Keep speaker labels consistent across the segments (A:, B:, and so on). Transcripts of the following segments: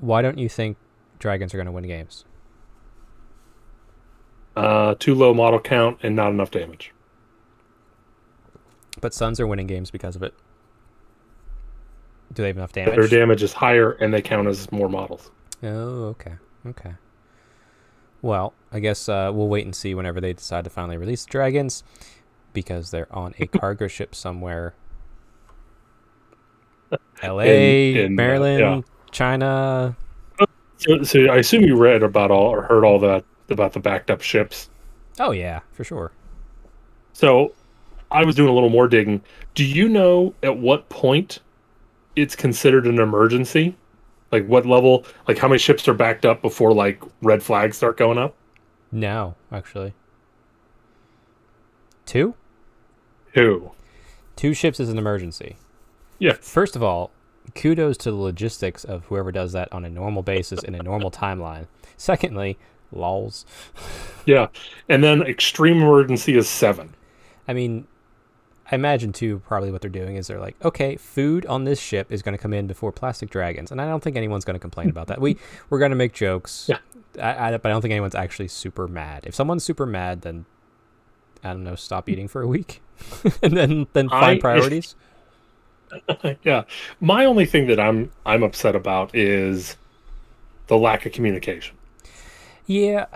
A: why don't you think dragons are going to win games?
B: Uh, too low model count and not enough damage.
A: But Sons are winning games because of it. Do they have enough damage?
B: Their damage is higher and they count as more models.
A: Oh, okay. Okay. Well, I guess uh, we'll wait and see whenever they decide to finally release dragons because they're on a cargo ship somewhere. L.A.,
B: In- in, uh,
A: Maryland,
B: yeah.
A: China.
B: So, so I assume you read about all or heard all that about the backed up ships.
A: Oh yeah, for sure.
B: So I was doing a little more digging. Do you know at what point it's considered an emergency? Like what level? Like how many ships are backed up before like red flags start going up?
A: No, actually. Two?
B: Who?
A: Two ships is an emergency.
B: Yeah.
A: First of all, kudos to the logistics of whoever does that on a normal basis in a normal timeline. Secondly, lols.
B: Yeah. And then extreme emergency is seven.
A: I mean, I imagine too. Probably what they're doing is they're like, okay, food on this ship is going to come in before plastic dragons, and I don't think anyone's going to complain about that. We we're going to make jokes,
B: Yeah.
A: I, I, but I don't think anyone's actually super mad. If someone's super mad, then I don't know, stop eating for a week, and then then
B: I-
A: find priorities.
B: yeah. My only thing that I'm I'm upset about is the lack of communication.
A: Yeah,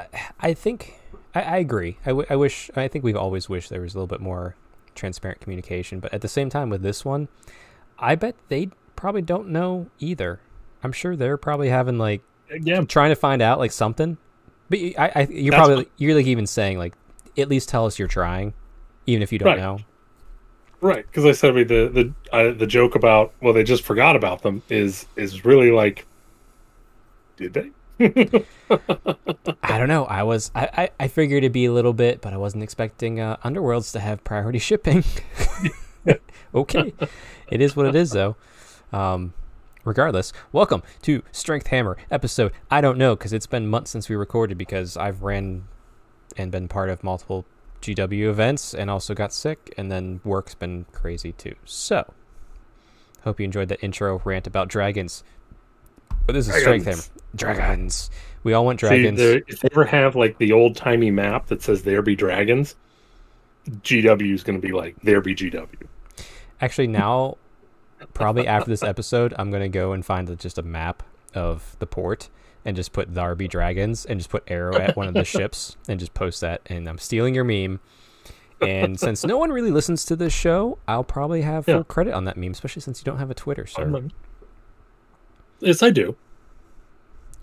A: I- think I, I agree. I, w- I wish I think we've always wished there was a little bit more transparent communication, but at the same time with this one, I bet they probably don't know either. I'm sure they're probably having like uh,
B: Yeah.
A: trying to find out like something. But I, I you're
B: That's
A: probably you're like even saying like at least tell us you're trying, even if you don't
B: Right.
A: know.
B: Right, because I said I mean, the the the joke about well they just forgot about them is is really like, did they?
A: I don't know. I was I, I, I figured it'd be a little bit, but I wasn't expecting uh, Underworlds to have priority shipping. okay, it is what it is though. Um, regardless, welcome to Strength Hammer episode. I don't know because it's been months since we recorded because I've ran and been part of multiple GW events and also got sick, and then work's been crazy too. So, hope you enjoyed that intro rant about dragons. But this is Strength Hammer.
B: Dragons.
A: Dragons. We all want dragons.
B: the, if they ever have like the old timey map that says there be dragons, GW is going to be like there be GW.
A: Actually, now, probably after this episode, I'm gonna go and find just a map of the port and just put Tharby Dragons and just put arrow at one of the ships and just post that. And I'm stealing your meme. And since no one really listens to this show, I'll probably have full
B: Yeah.
A: credit on that meme, especially since you don't have a Twitter, sir.
B: Yes, I do.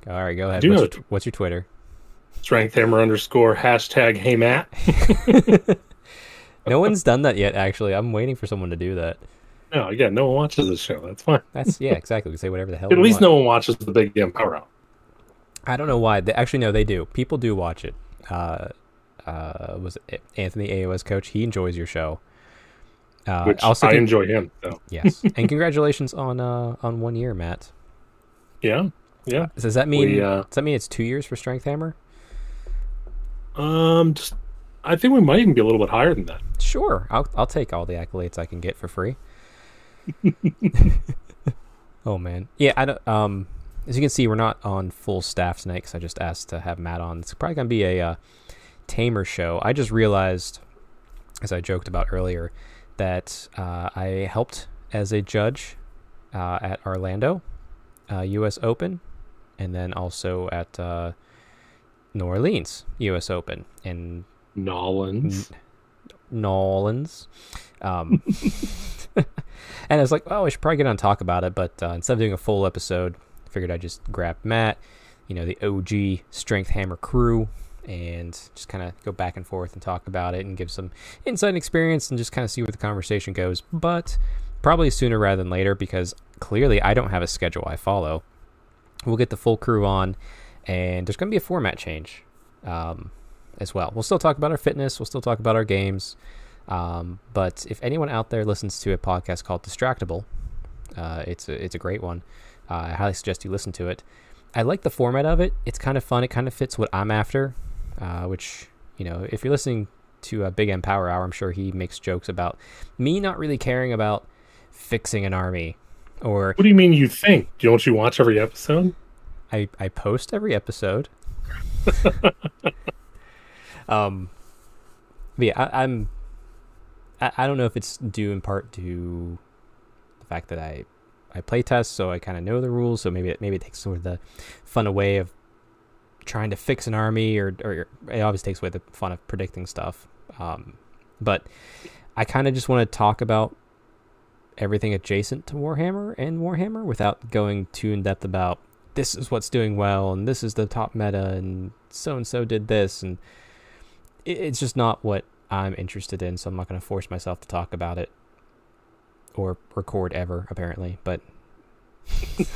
A: All right, go ahead.
B: do
A: What's your, tw- what's your Twitter?
B: Strength hammer underscore hashtag hey Matt.
A: No one's done that yet. Actually, I'm waiting for someone to do that.
B: No, again, no one watches this show. That's fine.
A: That's yeah, exactly. We say whatever the hell.
B: At least
A: want.
B: no one watches the Big M Power Hour.
A: I don't know why. They, actually, no, they do. People do watch it. Uh, uh, was it Anthony AOS coach? He enjoys your show. Uh,
B: which
A: also,
B: I enjoy him. So
A: yes, and congratulations on uh on one year, Matt.
B: yeah, yeah.
A: Does that mean
B: We, uh,
A: does that mean it's two years for Strength Hammer?
B: Um, just I think we might even be a little bit higher than that.
A: Sure, I'll I'll take all the accolades I can get for free. oh man, yeah. I don't. Um, as you can see, we're not on full staff tonight because I just asked to have Matt on. It's probably gonna be a uh, tamer show. I just realized, as I joked about earlier, that uh, I helped as a judge uh, at Orlando uh, U.S. Open, and then also at uh, New Orleans U.S. Open, and
B: Nolans.
A: Nolans. Um, and I was like, oh, I should probably get on talk about it. But uh, instead of doing a full episode, figured I'd just grab Matt, you know, the OG Strength Hammer crew, and just kind of go back and forth and talk about it and give some insight and experience and just kind of see where the conversation goes. But probably sooner rather than later because clearly I don't have a schedule I follow. We'll get the full crew on, and there's going to be a format change. Um, as well. We'll still talk about our fitness. We'll still talk about our games. Um, but if anyone out there listens to a podcast called Distractible, uh, it's a, it's a great one. Uh, I highly suggest you listen to it. I like the format of it. It's kind of fun. It kind of fits what I'm after. Uh, which you know, if you're listening to a Big M Power Hour, I'm sure he makes jokes about me not really caring about fixing an army or
B: What do you mean you think? Don't you watch every episode?
A: I, I post every episode. um, but yeah, I, I'm. I, I don't know if it's due in part to the fact that I I play test, so I kind of know the rules. So maybe it, maybe it takes sort of the fun away of trying to fix an army, or or it obviously takes away the fun of predicting stuff. Um, but I kind of just want to talk about everything adjacent to Warhammer and Warhammer without going too in depth about this is what's doing well and this is the top meta and so and so did this and it's just not what I'm interested in so I'm not going to force myself to talk about it or record ever apparently but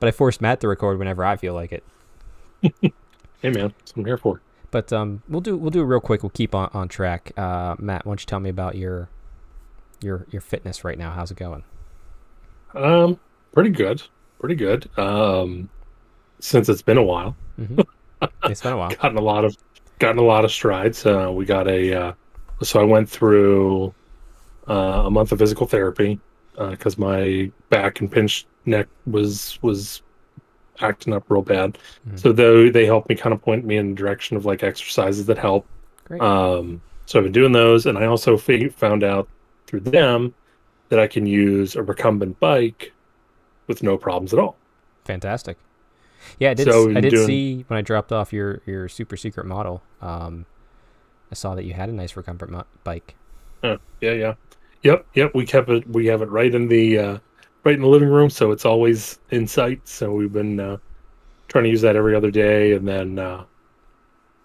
A: but I force Matt to record whenever I feel like it
B: hey man that's what I'm here for
A: but um we'll do we'll do it real quick we'll keep on, on track uh Matt why don't you tell me about your your your fitness right now how's it going
B: um pretty good pretty good. Um, since it's been a while.
A: Mm-hmm. It's been a while.
B: gotten a lot of gotten a lot of strides. Uh, we got a uh, so I went through uh, a month of physical therapy because uh, my back and pinched neck was was acting up real bad. Mm-hmm. So though they helped me kind of point me in the direction of like exercises that help. Great. Um, so I've been doing those, and I also f- found out through them that I can use a recumbent bike with no problems at all.
A: Fantastic. Yeah, I did. So I did doing... see when I dropped off your your super secret model. Um, I saw that you had a nice recumbent mo- bike.
B: Uh, yeah, yeah, yep, yep. We kept it. We have it right in the uh, right in the living room, so it's always in sight. So we've been uh, trying to use that every other day. And then uh,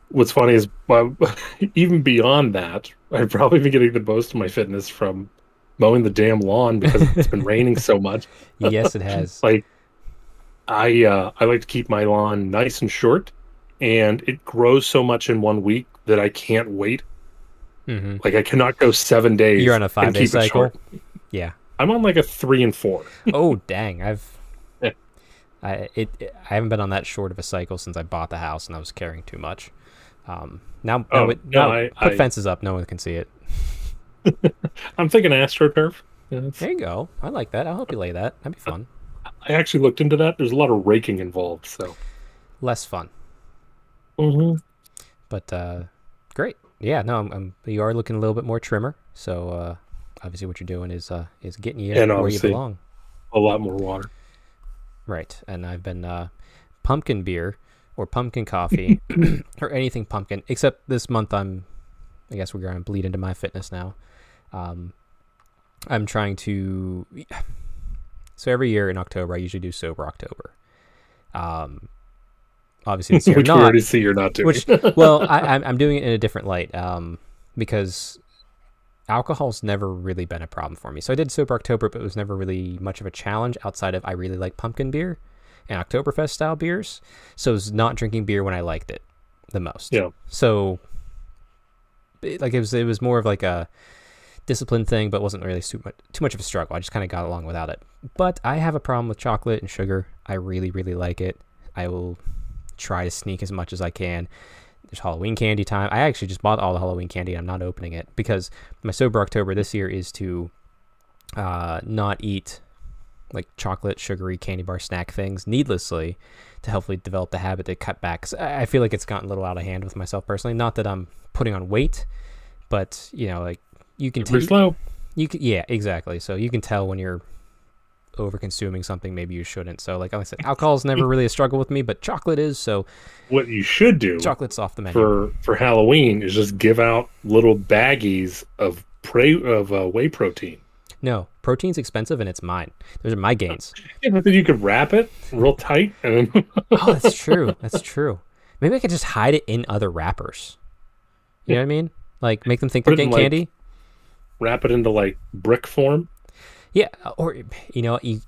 B: what's funny is, well, even beyond that, I've probably been getting the most of my fitness from mowing the damn lawn because it's been raining so much.
A: yes, it has.
B: like I uh, I like to keep my lawn nice and short, and it grows so much in one week that I can't wait. Mm-hmm. Like I cannot go seven days.
A: You're on a five day cycle. Yeah,
B: I'm on like a three and four.
A: oh dang! I've yeah. I it, it, I haven't been on that short of a cycle since I bought the house and I was carrying too much. Um, now, oh, now, it, no, now I, put I, fences up. No one can see it.
B: I'm thinking AstroTurf.
A: Yeah, there you go. I like that. I'll help you lay that. That'd be fun.
B: I actually looked into that. There's a lot of raking involved, so
A: less fun.
B: Mm-hmm.
A: But uh, great. Yeah, no, I'm, I'm, you are looking a little bit more trimmer. So uh, obviously, what you're doing is uh, is getting you and where you belong.
B: A lot more water.
A: Right, and I've been uh, pumpkin beer or pumpkin coffee or anything pumpkin. Except this month, I'm. I guess we're going to bleed into my fitness now. Um, I'm trying to. So every year in October, I usually do sober October. Um, obviously, this year
B: which
A: not,
B: we already see you're not doing.
A: Which, well, I, I'm doing it in a different light um, because alcohol's never really been a problem for me. So I did sober October, but it was never really much of a challenge outside of I really like pumpkin beer and Oktoberfest style beers. So it was not drinking beer when I liked it the most.
B: Yeah.
A: So like it was it was more of like a discipline thing, but wasn't really too much, too much of a struggle. I just kind of got along without it. But I have a problem with chocolate and sugar. I really, really like it. I will try to sneak as much as I can. There's Halloween candy time. I actually just bought all the Halloween candy. I'm not opening it because my sober October this year is to uh, not eat like chocolate, sugary candy bar snack things needlessly to hopefully develop the habit to cut back. I feel like it's gotten a little out of hand with myself personally. Not that I'm putting on weight, but you know, like you can
B: tell slow.
A: You can, yeah, exactly. So you can tell when you're over consuming something maybe you shouldn't. So like I said, alcohol is never really a struggle with me, but chocolate is. So
B: what you should do
A: chocolate's off the menu
B: for for Halloween is just give out little baggies of prey of uh, whey protein.
A: No, protein's expensive and it's mine. Those are my gains.
B: yeah, but then you could wrap it real tight and
A: Oh, that's true. That's true. Maybe I could just hide it in other wrappers. You know what I mean? Like make them think Put they're getting like, candy
B: wrap it into like brick form.
A: Yeah, or you know, you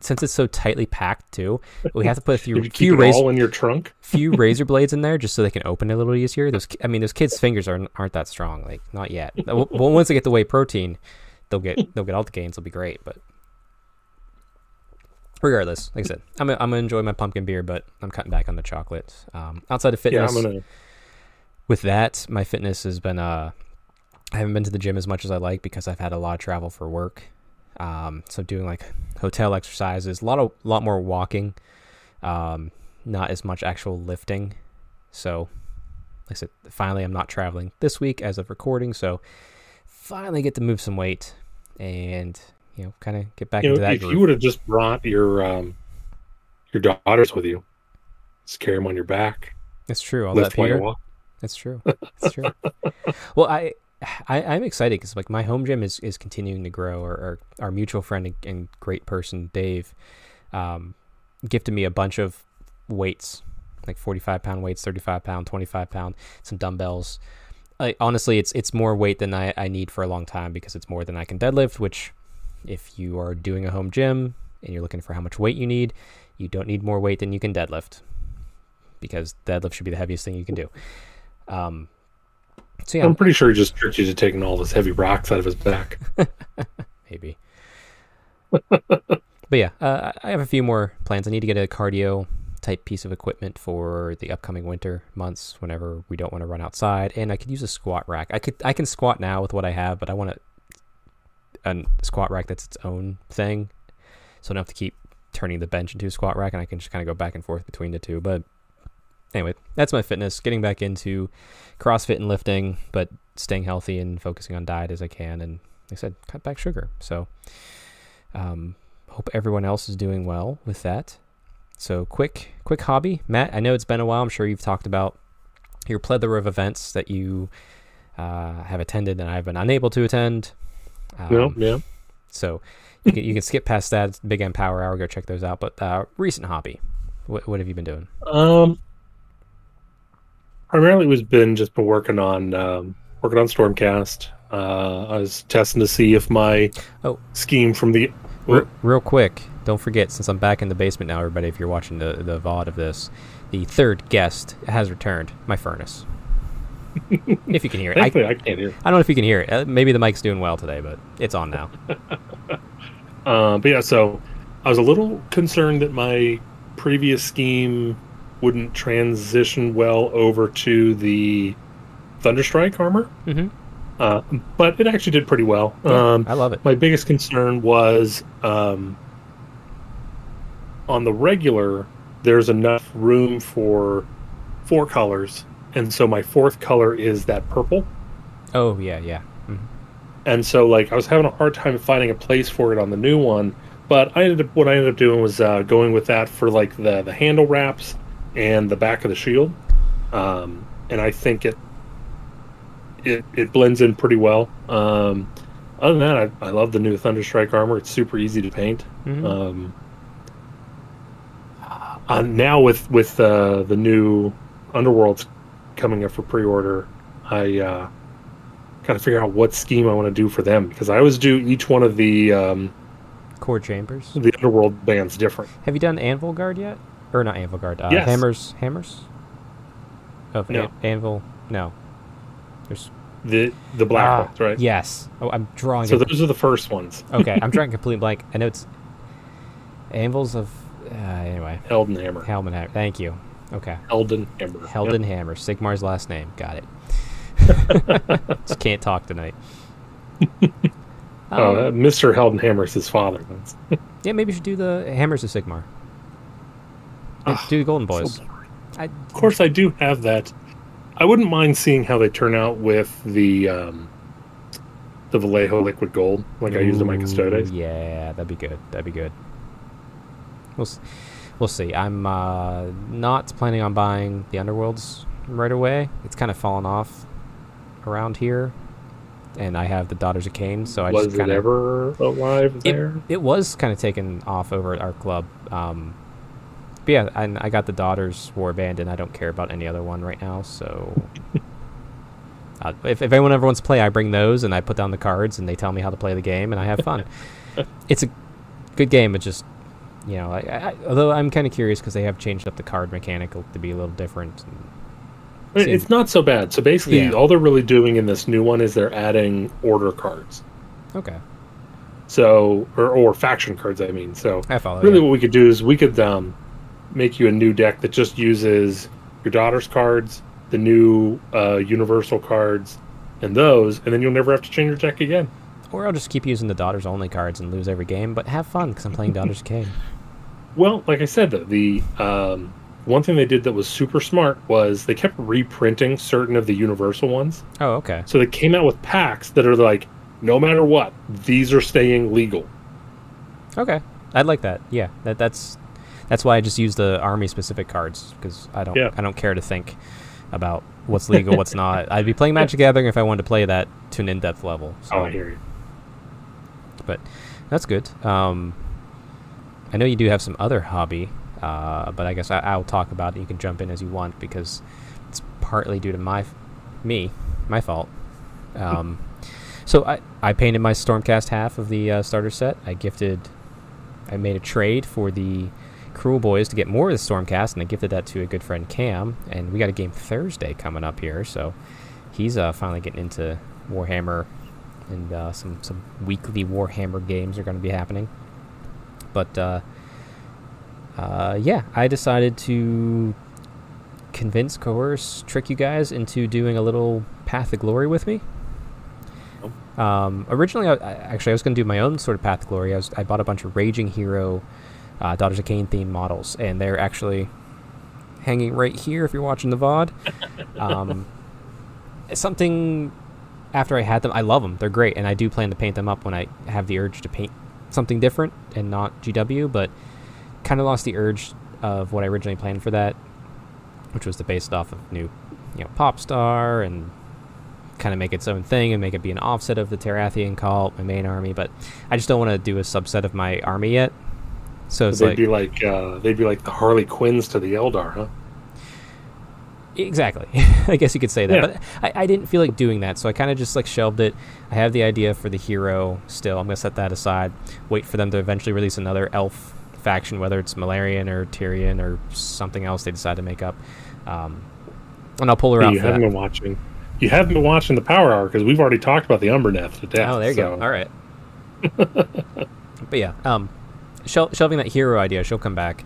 A: since it's so tightly packed too, we have to put a few
B: few razor all in your trunk.
A: few razor blades in there just so they can open it a little easier. Those, I mean, those kids' fingers aren't aren't that strong, like not yet. well, once they get the whey protein, they'll get they'll get all the gains. They'll be great, but regardless, like I said, I'm I'm gonna enjoy my pumpkin beer, but I'm cutting back on the chocolate. Um, outside of fitness, yeah, gonna... with that, my fitness has been uh I haven't been to the gym as much as I like because I've had a lot of travel for work. Um, so doing like hotel exercises, a lot of lot more walking. Um, not as much actual lifting. So, like I said, finally I'm not traveling this week as of recording, so finally get to move some weight and you know kind of get back
B: You
A: into
B: know,
A: that.
B: if
A: groove.
B: you would have just brought your um, your daughters with you, just carry them on your back,
A: That's true. All that
B: lift
A: Peter.
B: walk.
A: That's true. That's true. well, I, I I'm excited because like my home gym is is continuing to grow. Or, or our mutual friend and, and great person Dave, um, gifted me a bunch of weights, like 45 pound weights, 35 pound, 25 pound, some dumbbells. I, honestly, it's it's more weight than I, I need for a long time because it's more than I can deadlift. Which, if you are doing a home gym and you're looking for how much weight you need, you don't need more weight than you can deadlift because deadlift should be the heaviest thing you can do. Um, so yeah,
B: I'm pretty sure he just tricked you to taking all those heavy rocks out of his back.
A: maybe. but yeah, uh, I have a few more plans. I need to get a cardio type piece of equipment for the upcoming winter months whenever we don't want to run outside, and I could use a squat rack. I could I can squat now with what I have, but I want a, a squat rack that's its own thing, so I don't have to keep turning the bench into a squat rack, and I can just kind of go back and forth between the two. But anyway, that's my fitness. Getting back into CrossFit and lifting, but staying healthy and focusing on diet as I can, and like I said, cut back sugar. So, um, hope everyone else is doing well with that. So, quick, quick hobby, Matt. I know it's been a while. I'm sure you've talked about your plethora of events that you uh, have attended and I've been unable to attend. Um,
B: no, yeah.
A: So you can, you can skip past that. It's Big M Power Hour. Go check those out. But uh, recent hobby, what what have you been doing?
B: Um, primarily, was been just been working on um, working on Stormcast. Uh, I was testing to see if my
A: Oh.
B: scheme from the
A: Re- real quick, don't forget, since I'm back in the basement now, everybody, if you're watching the, the VOD of this, the third guest has returned, my furnace. if you can hear it. I,
B: I, can't hear.
A: I don't know if you can hear it. Uh, maybe the mic's doing well today, but it's on now.
B: Uh, but yeah, so I was a little concerned that my previous scheme wouldn't transition well over to the Thunderstrike armor,
A: hmm
B: uh, but it actually did pretty well.
A: Yeah,
B: Um,
A: I love it.
B: My biggest concern was um, on the regular, there's enough room for four colors. And so my fourth color is that purple.
A: Oh, yeah, yeah. Mhm.
B: And so, like, I was having a hard time finding a place for it on the new one. But I ended up, what I ended up doing was uh, going with that for like the, the handle wraps and the back of the shield. Um, and I think it, it it blends in pretty well. Um, other than that, I, I love the new Thunderstrike armor. It's super easy to paint.
A: Mhm.
B: Um, uh, now with with uh, the new Underworlds coming up for pre-order, I uh, got to figure out what scheme I want to do for them because I always do each one of the um,
A: Core chambers.
B: the Underworld bands different.
A: Have you done Anvil Guard yet? Or not Anvil Guard? Uh,
B: Yes.
A: Hammers? Hammers? Of
B: No.
A: An- Anvil? No. There's
B: The the black
A: Ah,
B: ones, right?
A: Yes. Oh, I'm drawing.
B: So
A: a-
B: those are the first ones.
A: okay, I'm drawing complete blank. I know it's Anvils of. Uh, anyway,
B: Elden Hammer.
A: Helm Hammer. Thank you. Okay.
B: Elden Hammer.
A: Heldon Hammer. Sigmar's last name. Got it. Just can't talk tonight.
B: Yep. Oh,
A: Um,
B: uh, Mr. Helden Hammer is his father.
A: Yeah, maybe you should do the Hammers of Sigmar. Yeah,
B: Ah,
A: do the Golden Boys.
B: boring.
A: I,
B: Of course, I do have that. I wouldn't mind seeing how they turn out with the um, the Vallejo liquid gold, like I used in my
A: Ooh,
B: Custodes.
A: Yeah, that'd be good. That'd be good. We'll s- we'll see. I'm uh, not planning on buying the Underworlds right away. It's kind of fallen off around here, and I have the Daughters of Khaine, so I
B: Was
A: just kind of
B: ever alive
A: it,
B: there?
A: it was kind of taken off over at our club. Um, but yeah, and I got the Daughters Warband, and I don't care about any other one right now. So, uh, if, if anyone ever wants to play, I bring those, and I put down the cards, and they tell me how to play the game, and I have fun. it's a good game. It's just, you know, I, I, although I'm kind of curious because they have changed up the card mechanic to be a little different. and-
B: it's not so bad. So basically,
A: Yeah.
B: all they're really doing in this new one is they're adding order cards.
A: okay,
B: So, or, or faction cards, I mean. So,
A: I follow.
B: really,
A: yeah.
B: what we could do is we could um, make you a new deck that just uses your daughter's cards, the new uh, universal cards, and those, and then you'll never have to change your deck again.
A: Or I'll just keep using the Daughters only cards and lose every game, but have fun because I'm playing Daughters Khaine.
B: Well, like I said, though, the um, one thing they did that was super smart was they kept reprinting certain of the Universal ones.
A: Oh, okay.
B: So they came out with packs that are like, no matter what, these are staying legal.
A: Okay, I'd like that. Yeah, that that's that's why I just use the army specific cards because I don't
B: Yeah.
A: I don't care to think about what's legal, what's not. I'd be playing Magic the Gathering if I wanted to play that to an in depth level. So
B: Oh, I hear you.
A: but that's good. Um, I know you do have some other hobby, uh, but I guess I, I'll talk about it. You can jump in as you want because it's partly due to my, me, my fault. Um, so I, I painted my Stormcast half of the uh, starter set. I gifted, I made a trade for the Kruleboyz to get more of the Stormcast, and I gifted that to a good friend Cam. And we got a game Thursday coming up here, so he's uh, finally getting into Warhammer and uh, some some weekly Warhammer games are going to be happening. But uh, uh, yeah, I decided to convince, coerce, trick you guys into doing a little Path of Glory with me. Um, originally, I, I, actually, I was going to do my own sort of Path of Glory. I, was, I bought a bunch of Raging Hero, uh, Daughters of Khaine themed models, and they're actually hanging right here if you're watching the VOD. Um, something after I had them, I love them. They're great, and I do plan to paint them up when I have the urge to paint something different and not GW. But kind of lost the urge of what I originally planned for that, which was to base it off of new, you know, pop star and kind of make its own thing and make it be an offset of the Terathian cult, my main army. But I just don't want to do a subset of my army yet. So
B: they'd
A: like
B: be like uh, they'd be like the Harley Quinns to the Eldar, huh?
A: Exactly. I guess you could say that.
B: Yeah.
A: But I, I didn't feel like doing that, so I kind of just like shelved it. I have the idea for the hero still. I'm going to set that aside. Wait for them to eventually release another elf faction, whether it's Malerion or Tyrion or something else they decide to make up. Um, and I'll pull her out
B: you haven't
A: that.
B: been watching. You haven't been watching the Power Hour because we've already talked about the Umberneth to death.
A: Oh, there you go. All right. but yeah, um, shel- shelving that hero idea, she'll come back,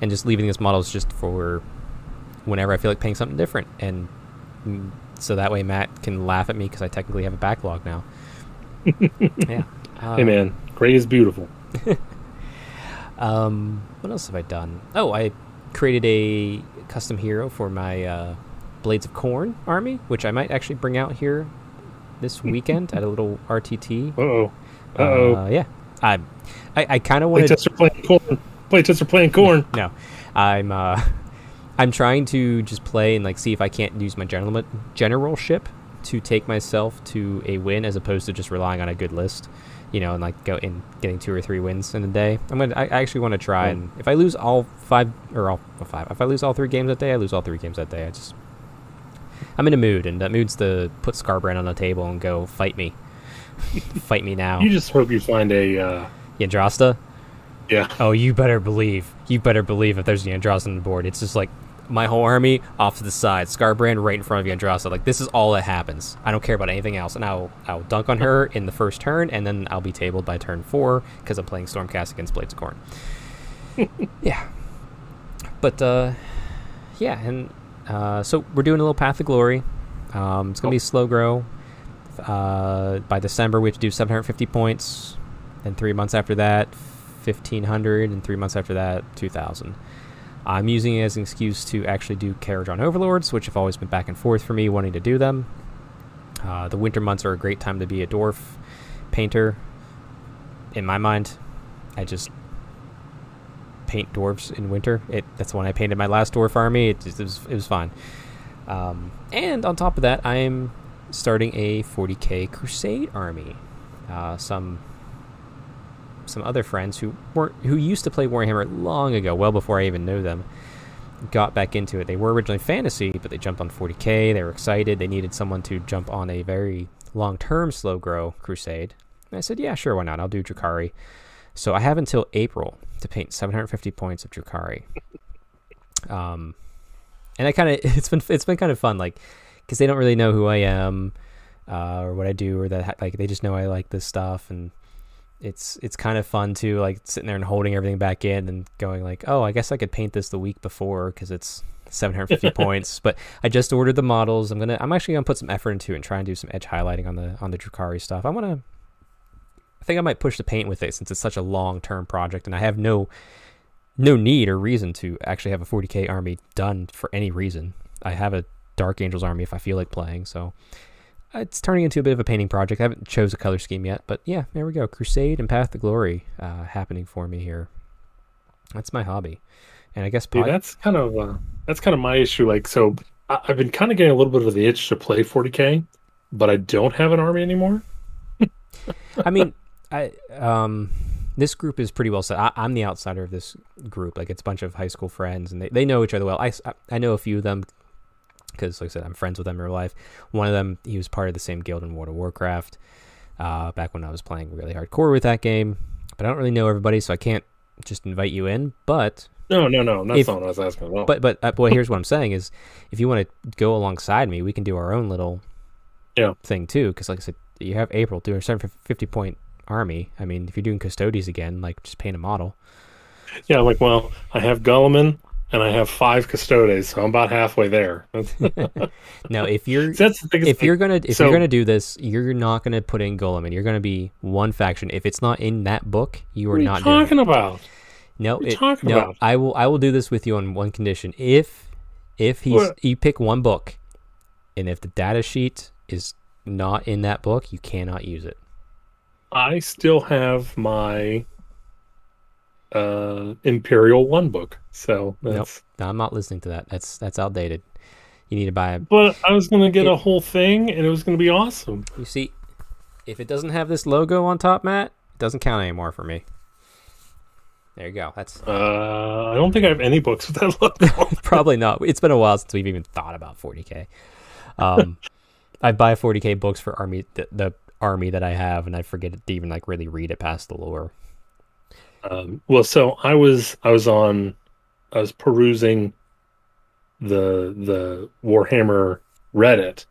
A: and just leaving these models just for whenever I feel like paying something different, and so that way Matt can laugh at me because I technically have a backlog now. yeah.
B: Hey man, gray is beautiful.
A: Um, what else have I done? Oh, I created a custom hero for my uh, Blades of Khorne army, which I might actually bring out here this weekend at a little RTT.
B: Uh oh. Uh oh.
A: Yeah, I, I, I kind of
B: want are playing Khorne. Playtests are playing Khorne.
A: No, I'm uh, I'm trying to just play and like see if I can't use my general generalship to take myself to a win as opposed to just relying on a good list, you know, and like go in getting two or three wins in a day. I'm gonna I actually want to try
B: Hmm.
A: and if I lose all five or all five, if I lose all three games that day, I lose all three games that day. I just I'm in a mood, and that mood's to put Skarbrand on the table and go fight me, fight me now,
B: You just hope you find a. Uh,
A: Yndrasta.
B: yeah.
A: Oh, you better believe. You better believe if there's the Yndrasta on the board. It's just like my whole army off to the side, Skarbrand right in front of Yndrasta. Like this is all that happens. I don't care about anything else, and I'll I'll dunk on her in the first turn, and then I'll be tabled by turn four because I'm playing Stormcast against Blades of Khorne. yeah, but uh, yeah, and uh, so we're doing a little Path of Glory. Um, it's gonna be slow grow. Uh, by December, we have to do 750 points. Then three months after that, 1500, and three months after that, 2000. I'm using it as an excuse to actually do Kharadron Overlords, which have always been back and forth for me wanting to do them. Uh, the winter months are a great time to be a dwarf painter. In my mind, I just paint dwarves in winter. It that's when I painted my last dwarf army. It, it was it was fine. Um, and on top of that, I'm starting a 40k crusade army. Uh, some some other friends who were who used to play Warhammer long ago, well before I even knew them, got back into it. They were originally fantasy, but they jumped on 40k. They were excited. They needed someone to jump on a very long-term slow grow crusade. And I said, "Yeah, sure, why not? I'll do Drukhari." So I have until April to paint 750 points of Drukhari. Um, and I kind of it's been it's been kind of fun, like because they don't really know who I am uh, or what I do, or that like they just know I like this stuff, and it's it's kind of fun too, like sitting there and holding everything back in and going like, oh, I guess I could paint this the week before because it's 750 points. But I just ordered the models. I'm gonna I'm actually gonna put some effort into it and try and do some edge highlighting on the on the Drukhari stuff. I want to. I think I might push the paint with it since it's such a long term project, and I have no no need or reason to actually have a 40k army done for any reason. I have a Dark Angels army if I feel like playing, so it's turning into a bit of a painting project. I haven't chose a color scheme yet, but yeah, there we go. Crusade and Path to Glory uh, happening for me here. That's my hobby, and I guess
B: Dude, that's kind of uh, that's kind of my issue. Like, so I, I've been kind of getting a little bit of the itch to play 40k, but I don't have an army anymore.
A: I mean, I um, this group is pretty well set. I, I'm the outsider of this group. Like it's a bunch of high school friends, and they, they know each other well. I, I know a few of them because, like I said, I'm friends with them in real life. One of them, he was part of the same guild in World of Warcraft uh, back when I was playing really hardcore with that game. But I don't really know everybody, so I can't just invite you in. But
B: No, no, no, that's
A: If-
B: not what I was asking about.
A: but but uh, boy, here's what I'm saying is, if you want to go alongside me, we can do our own little
B: Yeah.
A: thing too. Because like I said, you have April do a 750 point army. I mean, if you're doing Custodes again, like just paint a model.
B: yeah, like, well, I have Guilliman and I have five Custodes, so I'm about halfway there.
A: Now, if you're
B: that's the thing. is,
A: if
B: like,
A: you're gonna if
B: so-
A: you're gonna do this, you're not gonna put in Golem, and You're gonna be one faction. If it's not in that book, you are
B: are you
A: not
B: talking about?
A: No,
B: What are you
A: it,
B: talking
A: no.
B: about?
A: I will. I will do this with you on one condition. If if he's
B: What?
A: you pick one book, and if the data sheet is not in that book, you cannot use it.
B: I still have my uh Imperial One book, so that's.
A: No, I'm not listening to that. That's that's outdated. You need to buy a.
B: But I was gonna get
A: It-
B: a whole thing, and it was gonna be awesome.
A: You see, if it doesn't have this logo on top, Matt, it doesn't count anymore for me. There you go. That's
B: Uh, I don't think I have any books with that logo.
A: Probably not. It's been a while since we've even thought about 40k. Um, I buy 40k books for army the, the army that I have, and I forget to even like really read it past the lore.
B: Um, well, so I was I was on I was perusing the the Warhammer Reddit,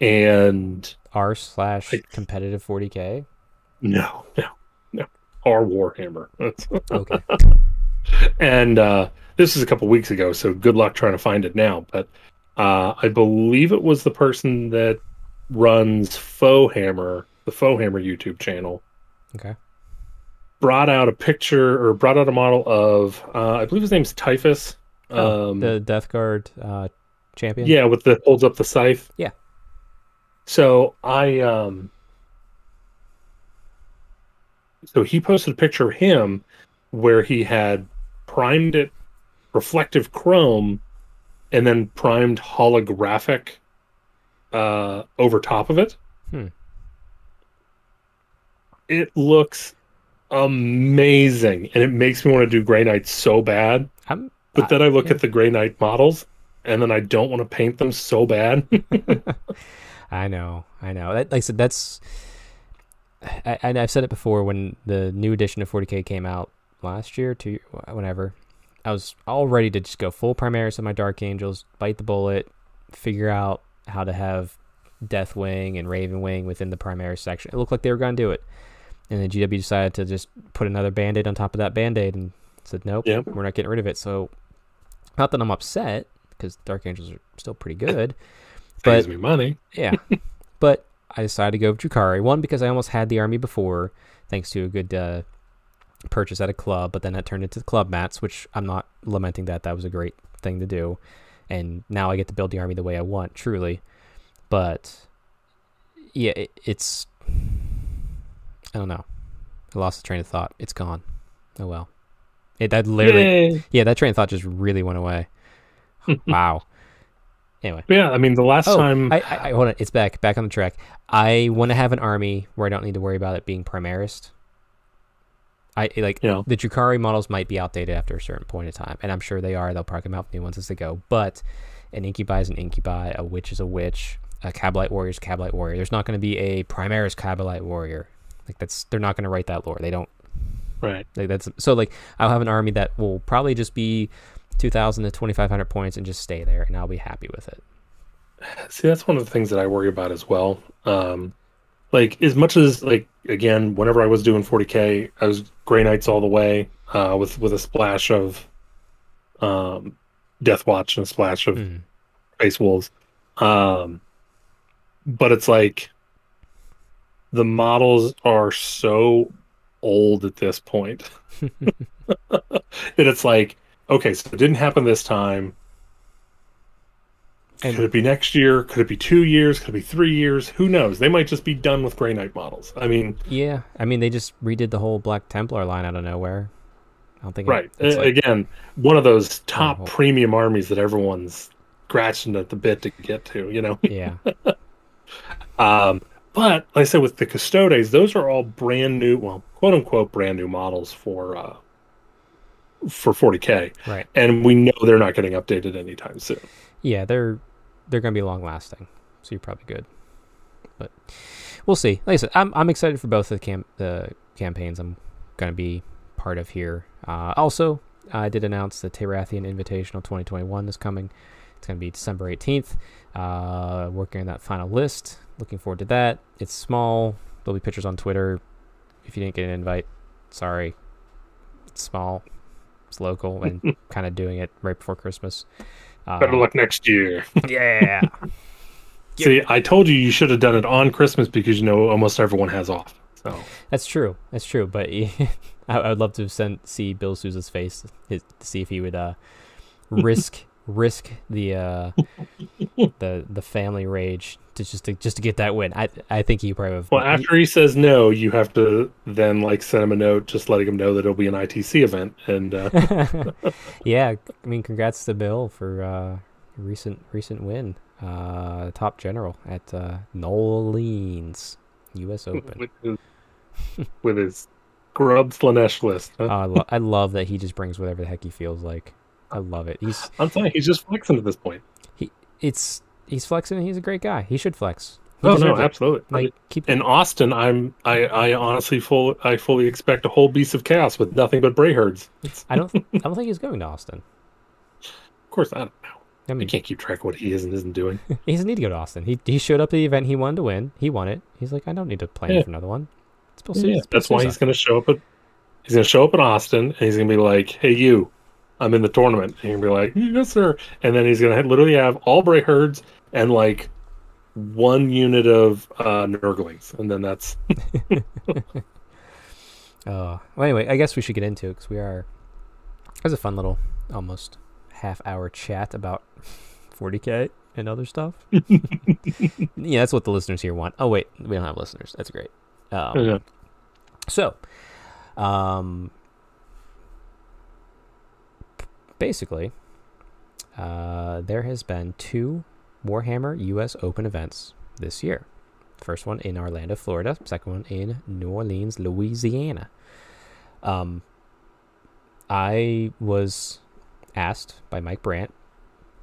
B: and
A: R slash competitive 40k.
B: no, no, no, R Warhammer.
A: Okay.
B: and uh, this is a couple weeks ago, so good luck trying to find it now. But uh, I believe it was the person that runs Faux Hammer, the Faux Hammer YouTube channel,
A: Okay.
B: Brought out a picture or brought out a model of uh, I believe his name's Typhus.
A: Oh,
B: um,
A: the Death Guard uh, champion.
B: yeah, with the holds up the scythe.
A: Yeah.
B: So I um so he posted a picture of him where he had primed it reflective chrome and then primed holographic uh over top of it.
A: Hmm.
B: It looks amazing and it makes me want to do Grey Knight so bad.
A: I'm,
B: But
A: I-
B: then I look
A: yeah.
B: at the Grey Knight models and then I don't want to paint them so bad.
A: I know, I know. That, like I said, that's. I, and I've said it before when the new edition of 40k came out last year, to whenever. I was all ready to just go full Primaris of my Dark Angels, bite the bullet, figure out how to have Deathwing and Ravenwing within the Primaris section. It looked like they were going to do it, and then GW decided to just put another Band-Aid on top of that Band-Aid and said, "Nope,
B: Yep.
A: we're not getting rid of it." So, not that I'm upset because Dark Angels are still pretty good. But-
B: me money.
A: Yeah. but I decided to go with Drukhari. One, because I almost had the army before, thanks to a good uh, purchase at a club, but then that turned into club mats, which I'm not lamenting that. That was a great thing to do. And now I get to build the army the way I want, truly. But yeah, it, it's. I don't know. I lost the train of thought. It's gone. Oh well. It that literally
B: Yay.
A: yeah, that train of thought just really went away. wow. Anyway.
B: Yeah, I mean the last
A: Oh,
B: time
A: I, I, I hold on. It's back, back on the track. I want to have an army where I don't need to worry about it being primarist. I like
B: Yeah.
A: the Drukhari models might be outdated after a certain point in time, and I'm sure they are. They'll probably come out with new ones as they go. But an incubi is an incubi, a witch is a witch, a Kabalite warrior is a Kabalite warrior. There's not going to be a primarist Kabalite warrior. Like that's they're not going to write that lore. They don't.
B: right.
A: Like that's so like I'll have an army that will probably just be 2,000 to 2,500 points and just stay there, and I'll be happy with it.
B: See, that's one of the things that I worry about as well. Um, like as much as like again, whenever I was doing 40k, I was Grey Knights all the way uh, with with a splash of um, Deathwatch and a splash of. Space Wolves. Um, but it's like the models are so old at this point that it's like, okay, so it didn't happen this time.
A: And-
B: Could it be next year? Could it be two years? Could it be three years? Who knows? They might just be done with Grey Knight models. I mean,
A: Yeah, I mean they just redid the whole Black Templar line out of nowhere. I don't think it-
B: right.
A: it's
B: Uh,
A: like-
B: Again, one of those top premium armies that everyone's scratching at the bit to get to, you know?
A: yeah,
B: Um, but like I said, with the Custodes, those are all brand new, well, quote unquote, brand new models for uh, for 40k,
A: right.
B: and we know they're not getting updated anytime soon.
A: Yeah, they're they're gonna be long lasting, so you're probably good. But we'll see. Like I said, I'm I'm excited for both of the camp the campaigns I'm gonna be part of here. Uh, also, I did announce the Terrathian Invitational 2021 is coming. It's gonna be December 18th. Uh, working on that final list. Looking forward to that. It's small. There'll be pictures on Twitter. If you didn't get an invite, sorry. It's small. It's local and kind of doing it right before Christmas. Uh,
B: Better luck next year.
A: Yeah.
B: See, I told you you should have done it on Christmas because you know almost everyone has off. So
A: That's true. That's true. But I, I would love to send see Bill Sousa's face his, to see if he would uh, risk risk the uh, the the family rage to just to just to get that win. I I think he probably. Have,
B: well, after he says no, you have to then like send him a note, just letting him know that it'll be an ITC event, and uh,
A: yeah, I mean, congrats to Bill for uh, recent recent win, uh, top general at uh, New Orleans U.S. Open.
B: with his, with his grub Slaanesh list. huh?
A: Oh, I, lo- I love that he just brings whatever the heck he feels like. I love it. He's
B: I'm you, he's just flexing at this point.
A: He it's he's flexing. and He's a great guy. He should flex. He
B: Oh no,
A: it.
B: absolutely.
A: Like keep
B: in Austin, I'm I, I honestly full I fully expect a whole beast of chaos with nothing but bray herds.
A: I don't I don't think he's going to Austin.
B: of course, I don't know.
A: I
B: I
A: mean,
B: can't keep track of what he is and isn't doing.
A: he doesn't need to go to Austin. He he showed up the event he wanted to win. He won it. He's like, I don't need to plan
B: Yeah.
A: for another one. It's Bill
B: Yeah,
A: Sousa. It's Bill
B: that's why he's going to show up at he's going to show up in Austin and he's going to be like, "Hey, you, I'm in the tournament." And to be like, "Yes, sir." And then he's going to literally have all bray herds and like one unit of uh nurglings, and then that's
A: Uh, well, anyway, I guess we should get into it because we are. It was a fun little, almost half hour chat about 40k and other stuff. yeah, that's what the listeners here want. Oh wait, we don't have listeners. That's great. Um,
B: Yeah.
A: So, um, basically, uh, there has been two Warhammer U.S. Open events this year. First one in Orlando, Florida. Second one in New Orleans, Louisiana. Um, I was asked by Mike Brandt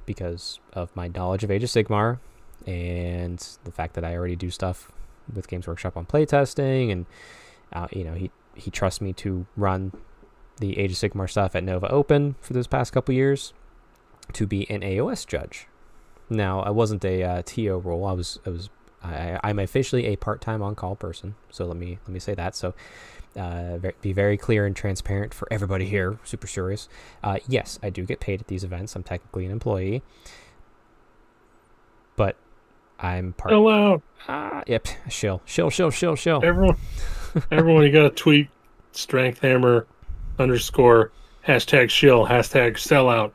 A: because of my knowledge of Age of Sigmar and the fact that I already do stuff with Games Workshop on playtesting, and uh, you know he he trusts me to run the Age of Sigmar stuff at Nova Open for those past couple years to be an AOS judge. Now I wasn't a uh, TO role. I was I was I, I'm officially a part-time on-call person. So let me let me say that. So uh, be very clear and transparent for everybody here. Super serious. Uh, yes, I do get paid at these events. I'm technically an employee, but I'm part.
B: chill out.
A: Ah, yep, shill, shill, shill, shill, shill.
B: Everyone, everyone, you got to tweet strength hammer underscore hashtag shill hashtag sellout.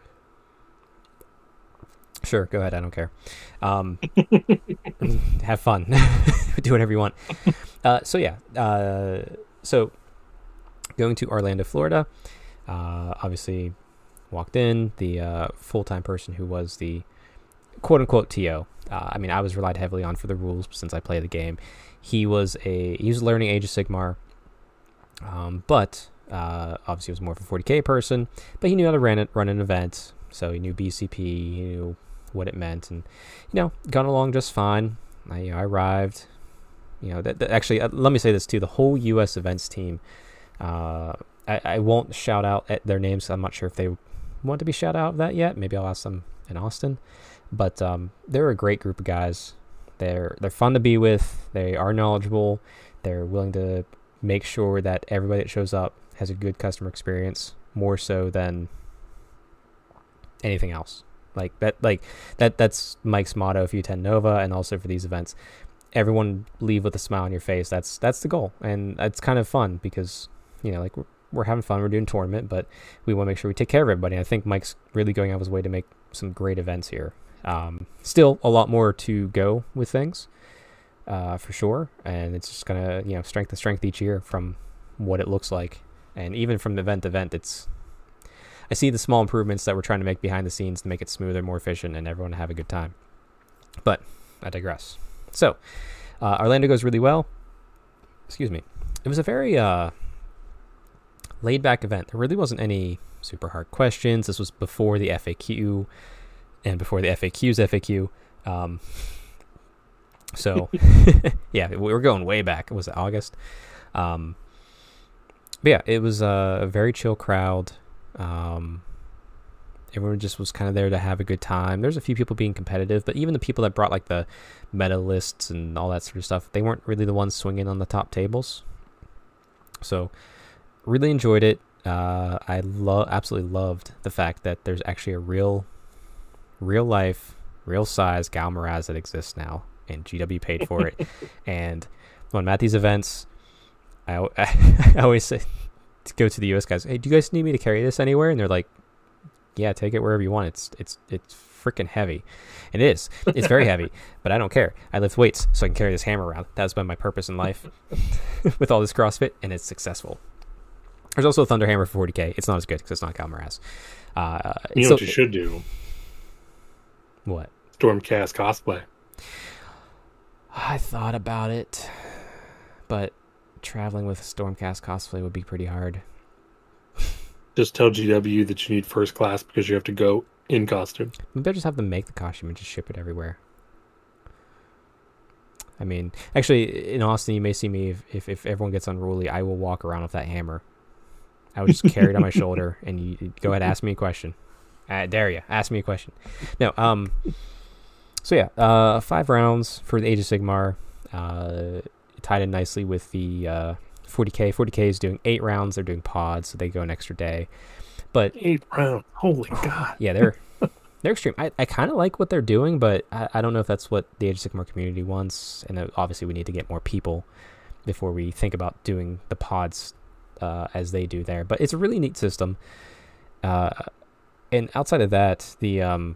A: Sure, go ahead. I don't care. Um, have fun. Do whatever you want. Uh, so yeah. Uh, so going to Orlando, Florida. Uh, obviously, walked in the uh, full time person who was the quote unquote TO. Uh, I mean, I was relied heavily on for the rules since I play the game. He was a he was learning Age of Sigmar, um, but uh, obviously was more of a 40k person. But he knew how to run it, run an event, so he knew BCP, he knew what it meant, and you know, got along just fine. I, you know, I arrived. You know, that, that actually, uh, let me say this too: the whole U.S. events team. Uh, I, I won't shout out at their names. I'm not sure if they want to be shout out of that yet. Maybe I'll ask them in Austin. But um, they're a great group of guys. They're they're fun to be with. They are knowledgeable. They're willing to make sure that everybody that shows up has a good customer experience, more so than anything else. Like that, like that. That's Mike's motto if you attend Nova, and also for these events. Everyone leave with a smile on your face. That's that's the goal, and it's kind of fun because you know, like we're, we're having fun. We're doing tournament, but we want to make sure we take care of everybody. I think Mike's really going out of his way to make some great events here. Um, still a lot more to go with things, uh, for sure. And it's just gonna you know strength to strength each year from what it looks like, and even from event to event, it's. I see the small improvements that we're trying to make behind the scenes to make it smoother, more efficient, and everyone have a good time. But I digress. So, uh, Orlando goes really well. Excuse me. It was a very uh, laid back event. There really wasn't any super hard questions. This was before the FAQ and before the FAQ's FAQ. Um, so, yeah, we were going way back. Was it August? Um, but yeah, it was a very chill crowd. Um, everyone just was kind of there to have a good time. There's a few people being competitive, but even the people that brought like the meta lists and all that sort of stuff, they weren't really the ones swinging on the top tables. So, really enjoyed it. Uh, I love, absolutely loved the fact that there's actually a real, real life, real size Ghal Maraz that exists now, and GW paid for it. and on I'm at these events, I, I always say to go to the US guys, hey, do you guys need me to carry this anywhere? And they're like, yeah, take it wherever you want. It's it's it's freaking heavy. It is. It's very heavy, but I don't care. I lift weights so I can carry this hammer around. That's been my purpose in life with all this CrossFit, and it's successful. There's also a Thunder Hammer for 40k. It's not as good because it's not Ghal Maraz. Uh,
B: you know
A: so,
B: what you should do?
A: What?
B: Stormcast cosplay.
A: I thought about it, but traveling with Stormcast cosplay would be pretty hard.
B: Just tell GW that you need first class because you have to go in costume.
A: Maybe I just have them make the costume and just ship it everywhere. I mean, actually, in Austin, you may see me if, if, if everyone gets unruly, I will walk around with that hammer. I would just carry it on my shoulder, and you go ahead, ask me a question. I dare you, ask me a question. No, um, so yeah, uh, five rounds for the Age of Sigmar, uh, tied in nicely with the uh, 40k. 40k is doing eight rounds. They're doing pods, so they go an extra day. But
B: eight rounds, holy god!
A: Yeah, they're they're extreme. I, I kind of like what they're doing, but I, I don't know if that's what the Age of Sigmar community wants. And obviously, we need to get more people before we think about doing the pods uh, as they do there. But it's a really neat system. Uh, and outside of that, the um,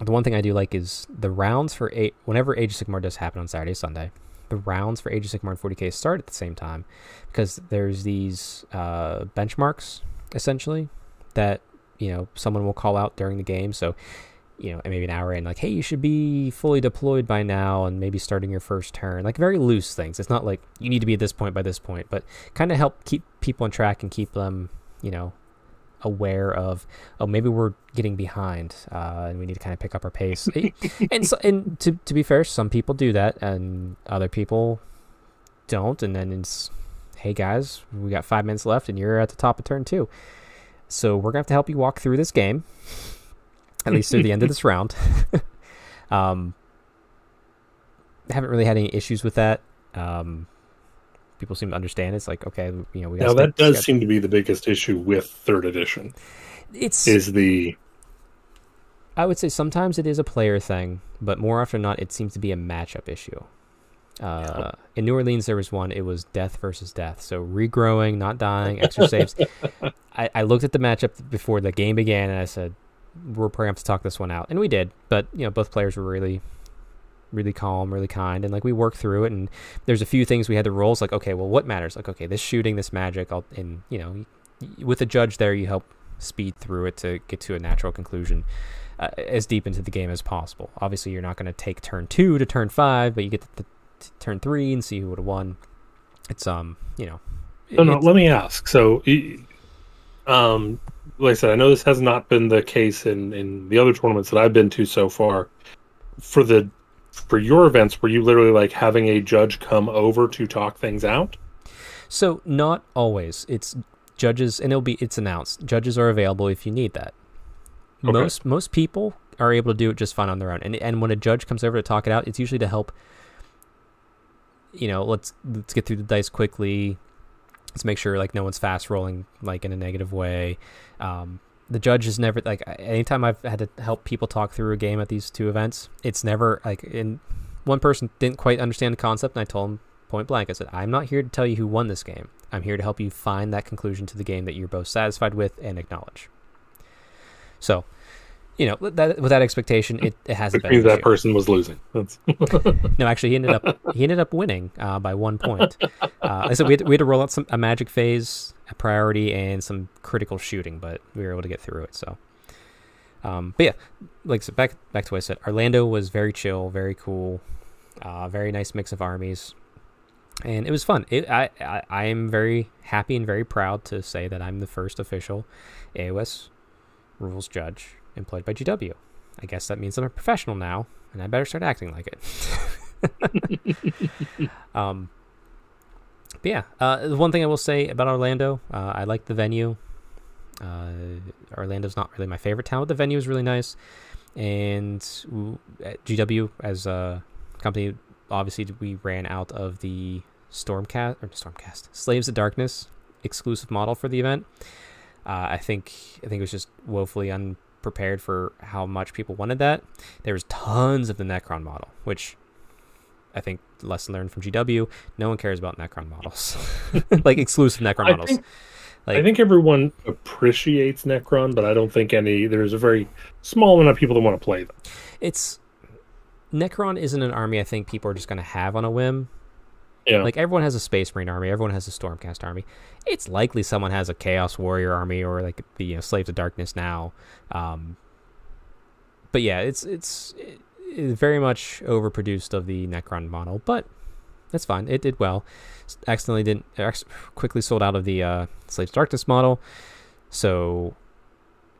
A: the one thing I do like is the rounds for eight. Whenever Age of Sigmar does happen on Saturday, Sunday, the rounds for Age of Sigmar and 40k start at the same time because there's these uh, benchmarks essentially that you know someone will call out during the game. So you know, maybe an hour in, like, hey, you should be fully deployed by now, and maybe starting your first turn. Like very loose things. It's not like you need to be at this point by this point, but kind of help keep people on track and keep them, you know, aware of oh maybe we're getting behind uh, and we need to kind of pick up our pace. And so, and to to be fair some people do that and other people don't and then it's hey guys we got five minutes left and you're at the top of turn two. So we're gonna have to help you walk through this game at least through the end of this round. Um haven't really had any issues with that. Um people seem to understand. It's like okay, you know, we
B: now that does seem to be the biggest issue with third edition.
A: It's
B: is the
A: I would say sometimes it is a player thing, but more often than not, it seems to be a matchup issue. Uh, yeah. In New Orleans, there was one. It was death versus death. So regrowing, not dying, extra saves. I, I looked at the matchup before the game began, and I said, "We're probably have to talk this one out," and we did. But you know, both players were really really calm, really kind, and like we worked through it. And there's a few things we had to roll. It's like, okay, well, what matters? Like, okay, this shooting, this magic, I'll, and you know, with a judge there, you help speed through it to get to a natural conclusion uh, as deep into the game as possible. Obviously, you're not going to take turn two to turn five, but you get to, to turn three and see who would have won. It's um, you know.
B: No, no. Let me ask. So, um, like I said, I know this has not been the case in in the other tournaments that I've been to so far. For the for your events were you literally like having a judge come over to talk things out?
A: So not always. It's judges and it'll be it's announced. Judges are available if you need that. Okay. most most people are able to do it just fine on their own. And and when a judge comes over to talk it out it's usually to help you know let's let's get through the dice quickly. Let's make sure like no one's fast rolling like in a negative way. Um, the judge is never like anytime I've had to help people talk through a game at these two events, it's never like in one person didn't quite understand the concept, and I told him point blank, I said, I'm not here to tell you who won this game. I'm here to help you find that conclusion to the game that you're both satisfied with and acknowledge. So, you know, with that, with that expectation, it, it hasn't
B: Which
A: been.
B: means
A: an
B: that
A: issue.
B: person was losing.
A: No, actually, he ended up he ended up winning uh, by one point. Uh, I said we had, to, we had to roll out some a magic phase, priority, and some critical shooting, but we were able to get through it. So, um, but yeah, like so back back to what I said. Orlando was very chill, very cool, uh, very nice mix of armies, and it was fun. It, I, I I am very happy and very proud to say that I'm the first official AOS rules judge employed by GW. I guess that means I'm a professional now, and I better start acting like it. um, but yeah, uh, the one thing I will say about Orlando, uh, I like the venue. Uh, Orlando's not really my favorite town, but the venue is really nice. And GW, as a company, obviously we ran out of the Stormcast or Stormcast Slaves of Darkness exclusive model for the event. Uh, I think I think it was just woefully unprepared for how much people wanted that. There was tons of the Necron model, which I think lesson learned from GW. No one cares about Necron models, like exclusive Necron
B: I
A: models.
B: think-
A: like,
B: I think everyone appreciates Necron, but I don't think any. There's a very small amount of people that want to play them.
A: it's Necron isn't an army I think people are just going to have on a whim.
B: Yeah,
A: Like everyone has a Space Marine army, everyone has a Stormcast army. It's likely someone has a Chaos Warrior army or like the you know, Slaves of Darkness now. Um, but yeah, it's it's it, very much overproduced of the Necron model, but that's fine. It did well. Accidentally didn't ex- quickly sold out of the uh, Slaves Darkness model, so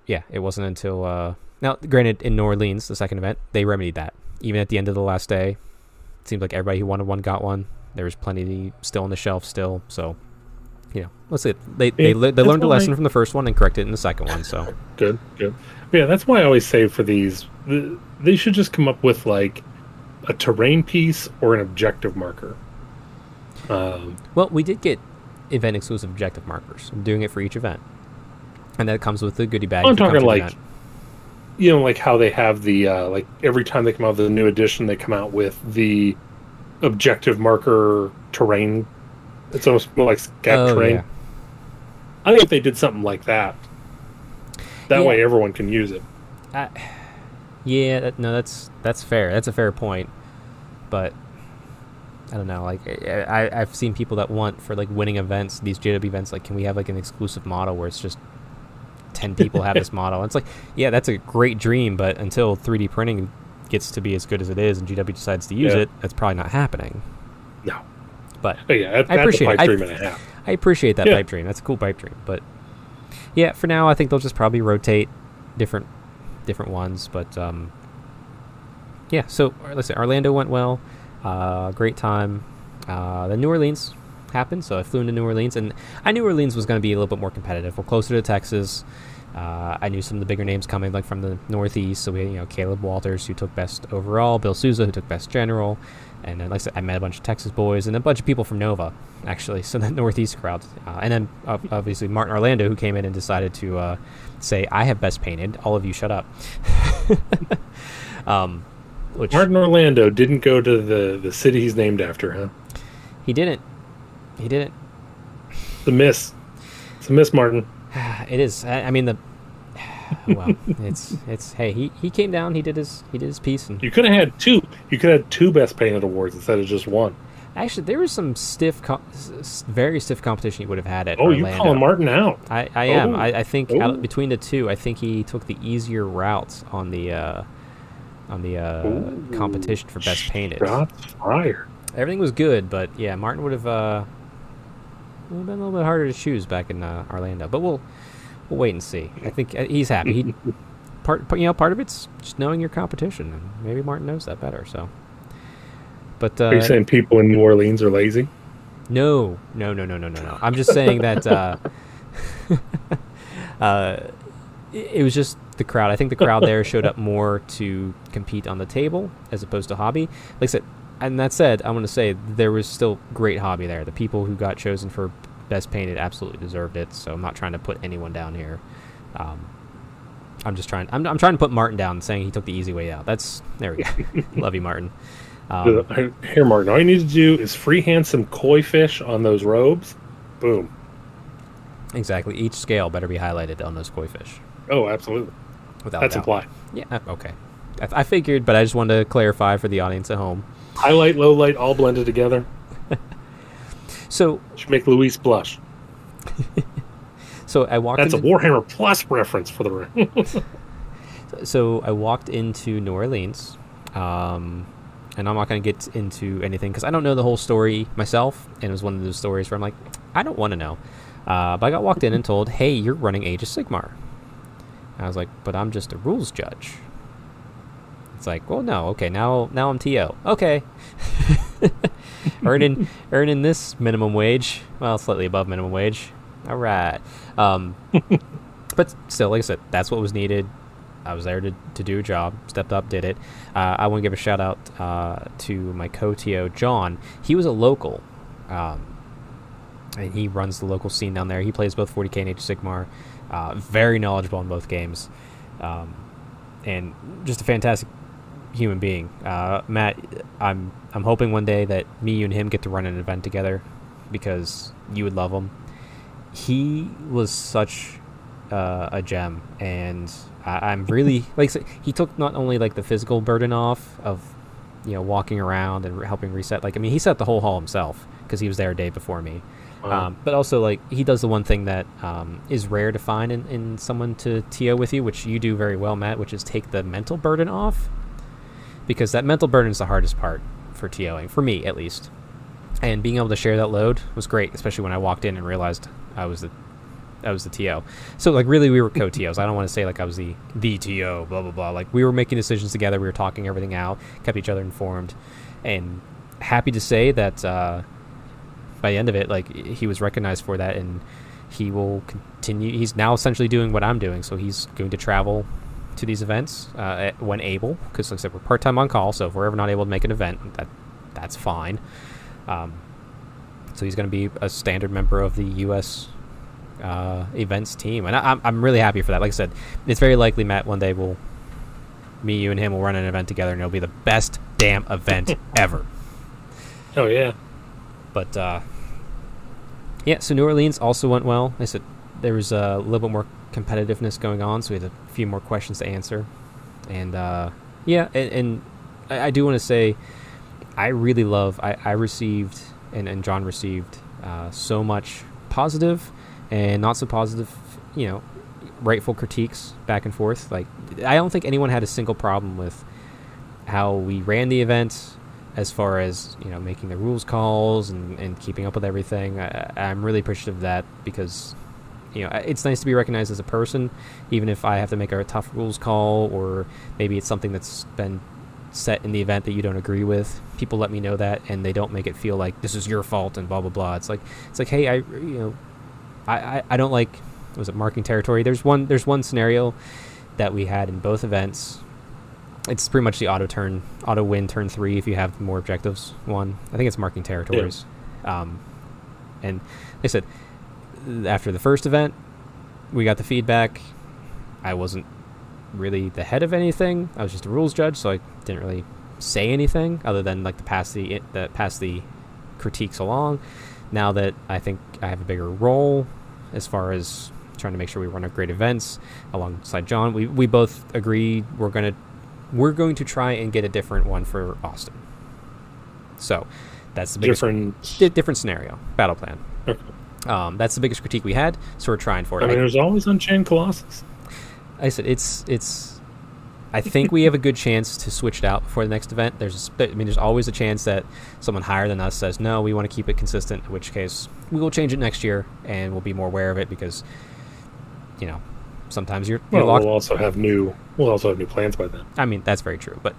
A: yeah, it wasn't until uh, now. Granted, in New Orleans, the second event, they remedied that. Even at the end of the last day, it seemed like everybody who wanted one got one. There was plenty still on the shelf still, so you know, let's see. They they,
B: Yeah,
A: they learned a lesson from the first one and corrected it in the second one. So
B: good, good. Yeah, that's why I always say for these, they should just come up with like a terrain piece or an objective marker. Um,
A: Well, we did get event exclusive objective markers. I'm doing it for each event. And that comes with the goodie bag.
B: I'm talking like- you know, like how they have the uh, like every time they come out with a new edition, they come out with the objective marker terrain. It's almost more like scat
A: Oh,
B: terrain.
A: yeah.
B: I think if they did something like that, that
A: Yeah.
B: way everyone can use it.
A: I, yeah, that, no, that's that's fair. That's a fair point. But I don't know. Like I, I, I've seen people that want for like winning events, these GW events. Like, can we have like an exclusive model where it's just ten people have this model? And it's like, yeah, that's a great dream, but until 3D printing gets to be as good as it is, and GW decides to use
B: Yeah.
A: it, that's probably not happening.
B: No.
A: But
B: But yeah, that,
A: I
B: that's
A: appreciate
B: a
A: it.
B: pipe
A: I-
B: and a half.
A: I appreciate that
B: Yeah.
A: pipe dream. That's a cool pipe dream. But yeah, for now, I think they'll just probably rotate different different ones. But um, yeah, so let's say Orlando went well. Uh, great time. Uh, the New Orleans happened, so I flew into New Orleans, and I knew Orleans was going to be a little bit more competitive. We're closer to Texas. Uh, I knew some of the bigger names coming, like from the Northeast. So we had, you know, Caleb Walters, who took best overall, Bill Souza, who took best general, and then, like I said, I met a bunch of Texas boys and a bunch of people from Nova, actually. So the Northeast crowd, uh, and then uh, obviously Martin Orlando, who came in and decided to uh, say, "I have best painted. All of you, shut up." um, which
B: Martin Orlando didn't go to the, the city he's named after, huh?
A: he didn't. He didn't.
B: The miss. It's a miss, Martin.
A: It is. I, I mean the. Well, it's it's. Hey, he, he came down. He did his he did his piece, and
B: You could have had two. You could have had two best painted awards instead of just one.
A: actually there was some stiff, com- very stiff competition he would have had at
B: Oh, you
A: Orlando.
B: calling Martin out?
A: I, I am.
B: Oh.
A: I, I think
B: Oh.
A: between the two, I think he took the easier route on the uh, on the uh, competition for best painted.
B: Shots fired.
A: Everything was good, but yeah, Martin would have uh, been a little bit harder to choose back in uh, Orlando. But we'll we'll wait and see. I think uh, he's happy. He part you know part of it's just knowing your competition, and maybe Martin knows that better. So, but uh,
B: Are you saying people in New Orleans are lazy?
A: No, no, no, no, no, no, no. I'm just saying that uh, uh, it, it was just the crowd. I think the crowd there showed up more to compete on the table as opposed to hobby. Like I said, and that said, I'm going to say there was still great hobby there. The people who got chosen for best painted absolutely deserved it. So I'm not trying to put anyone down here. Um, I'm just trying. I'm, I'm trying to put Martin down, saying he took the easy way out. That's there we go. Love you, Martin. Um,
B: Here, Martin. All you need to do is freehand some koi fish on those robes, boom.
A: Exactly. Each scale better be highlighted on those koi fish.
B: Oh, absolutely.
A: Without
B: That's implied.
A: Yeah. uh, Okay. I, I figured, but I just wanted to clarify for the audience at home.
B: Highlight, low light, all blended together.
A: So,
B: Should make Luis blush.
A: so I walked.
B: That's a
A: into,
B: Warhammer Plus reference for the room.
A: so I walked into New Orleans, um, and I'm not going to get into anything because I don't know the whole story myself, and it was one of those stories where I'm like, I don't want to know. Uh, but I got walked in and told, "Hey, you're running Age of Sigmar." I was like, "But I'm just a rules judge." It's like, well, no, okay, now now I'm TO. Okay, earning earning this minimum wage, well, slightly above minimum wage. All right, um, but still, like I said, that's what was needed. I was there to, to do a job, stepped up, did it. Uh, I want to give a shout out uh, to my co-TO, John. He was a local, um, and he runs the local scene down there. He plays both 40k and Age of Sigmar. Uh, very knowledgeable in both games, um, and just a fantastic human being. Uh, Matt, I'm I'm hoping one day that me, you, and him get to run an event together because you would love him. He was such uh, a gem, and I, I'm really like so he took not only like the physical burden off of you know walking around and re- helping reset. Like I mean, he set the whole hall himself because he was there a day before me.
B: Wow.
A: Um, but also, like he does the one thing that um, is rare to find in, in someone to TO with you, which you do very well, Matt, which is take the mental burden off, because that mental burden is the hardest part for TOing for me at least. And being able to share that load was great, especially when I walked in and realized I was the I was the TO. So like really we were co-TOs. I don't want to say like I was the the TO, blah blah blah. Like we were making decisions together, we were talking everything out, kept each other informed, and happy to say that uh, by the end of it, like he was recognized for that, and he will continue. He's now essentially doing what I'm doing, so he's going to travel to these events uh, when able. Because like I said, we're part time on call, so if we're ever not able to make an event, that that's fine. Um, so he's going to be a standard member of the U.S. Uh, events team, and I, I'm I'm really happy for that. Like I said, it's very likely Matt one day will, me, you, and him will run an event together, and it'll be the best damn event ever.
B: oh yeah.
A: But uh, yeah, so New Orleans also went well. I said there was a little bit more competitiveness going on, so we had a few more questions to answer. And uh, yeah, and, and I, I do want to say I really love. I, I received and, and John received uh, so much positive and not so positive. You know, rightful critiques back and forth. Like I don't think anyone had a single problem with how we ran the event as far as you know making the rules calls and, and keeping up with everything I, i'm really appreciative of that because you know it's nice to be recognized as a person even if i have to make a tough rules call or maybe it's something that's been set in the event that you don't agree with. People let me know that and they don't make it feel like this is your fault and blah blah blah. It's like it's like hey i you know i i, I don't like was it marking territory? There's one there's one scenario that we had in both events. It's pretty much the auto turn, auto win turn three if you have more objectives. One, I think it's marking territories. Um, and like I said, after the first event, we got the feedback. I wasn't really the head of anything. I was just a rules judge, so I didn't really say anything other than like to pass the the pass the critiques along. Now that I think I have a bigger role as far as trying to make sure we run a great events alongside John, we we both agreed we're gonna we're going to try and get a different one for Austin. So that's the biggest
B: Different.
A: di- different scenario battle plan.
B: Okay.
A: Um, that's the biggest critique we had, so we're trying for it.
B: I mean, there's always Unchained Colossus.
A: I said it's it's. I think we have a good chance to switch it out before the next event. There's, I mean, there's always a chance that someone higher than us says no, we want to keep it consistent. In which case, we will change it next year, and we'll be more aware of it because, you know, sometimes you're, you're
B: Well,
A: locked.
B: we'll also have new. We'll also have new plans by then.
A: I mean, that's very true, but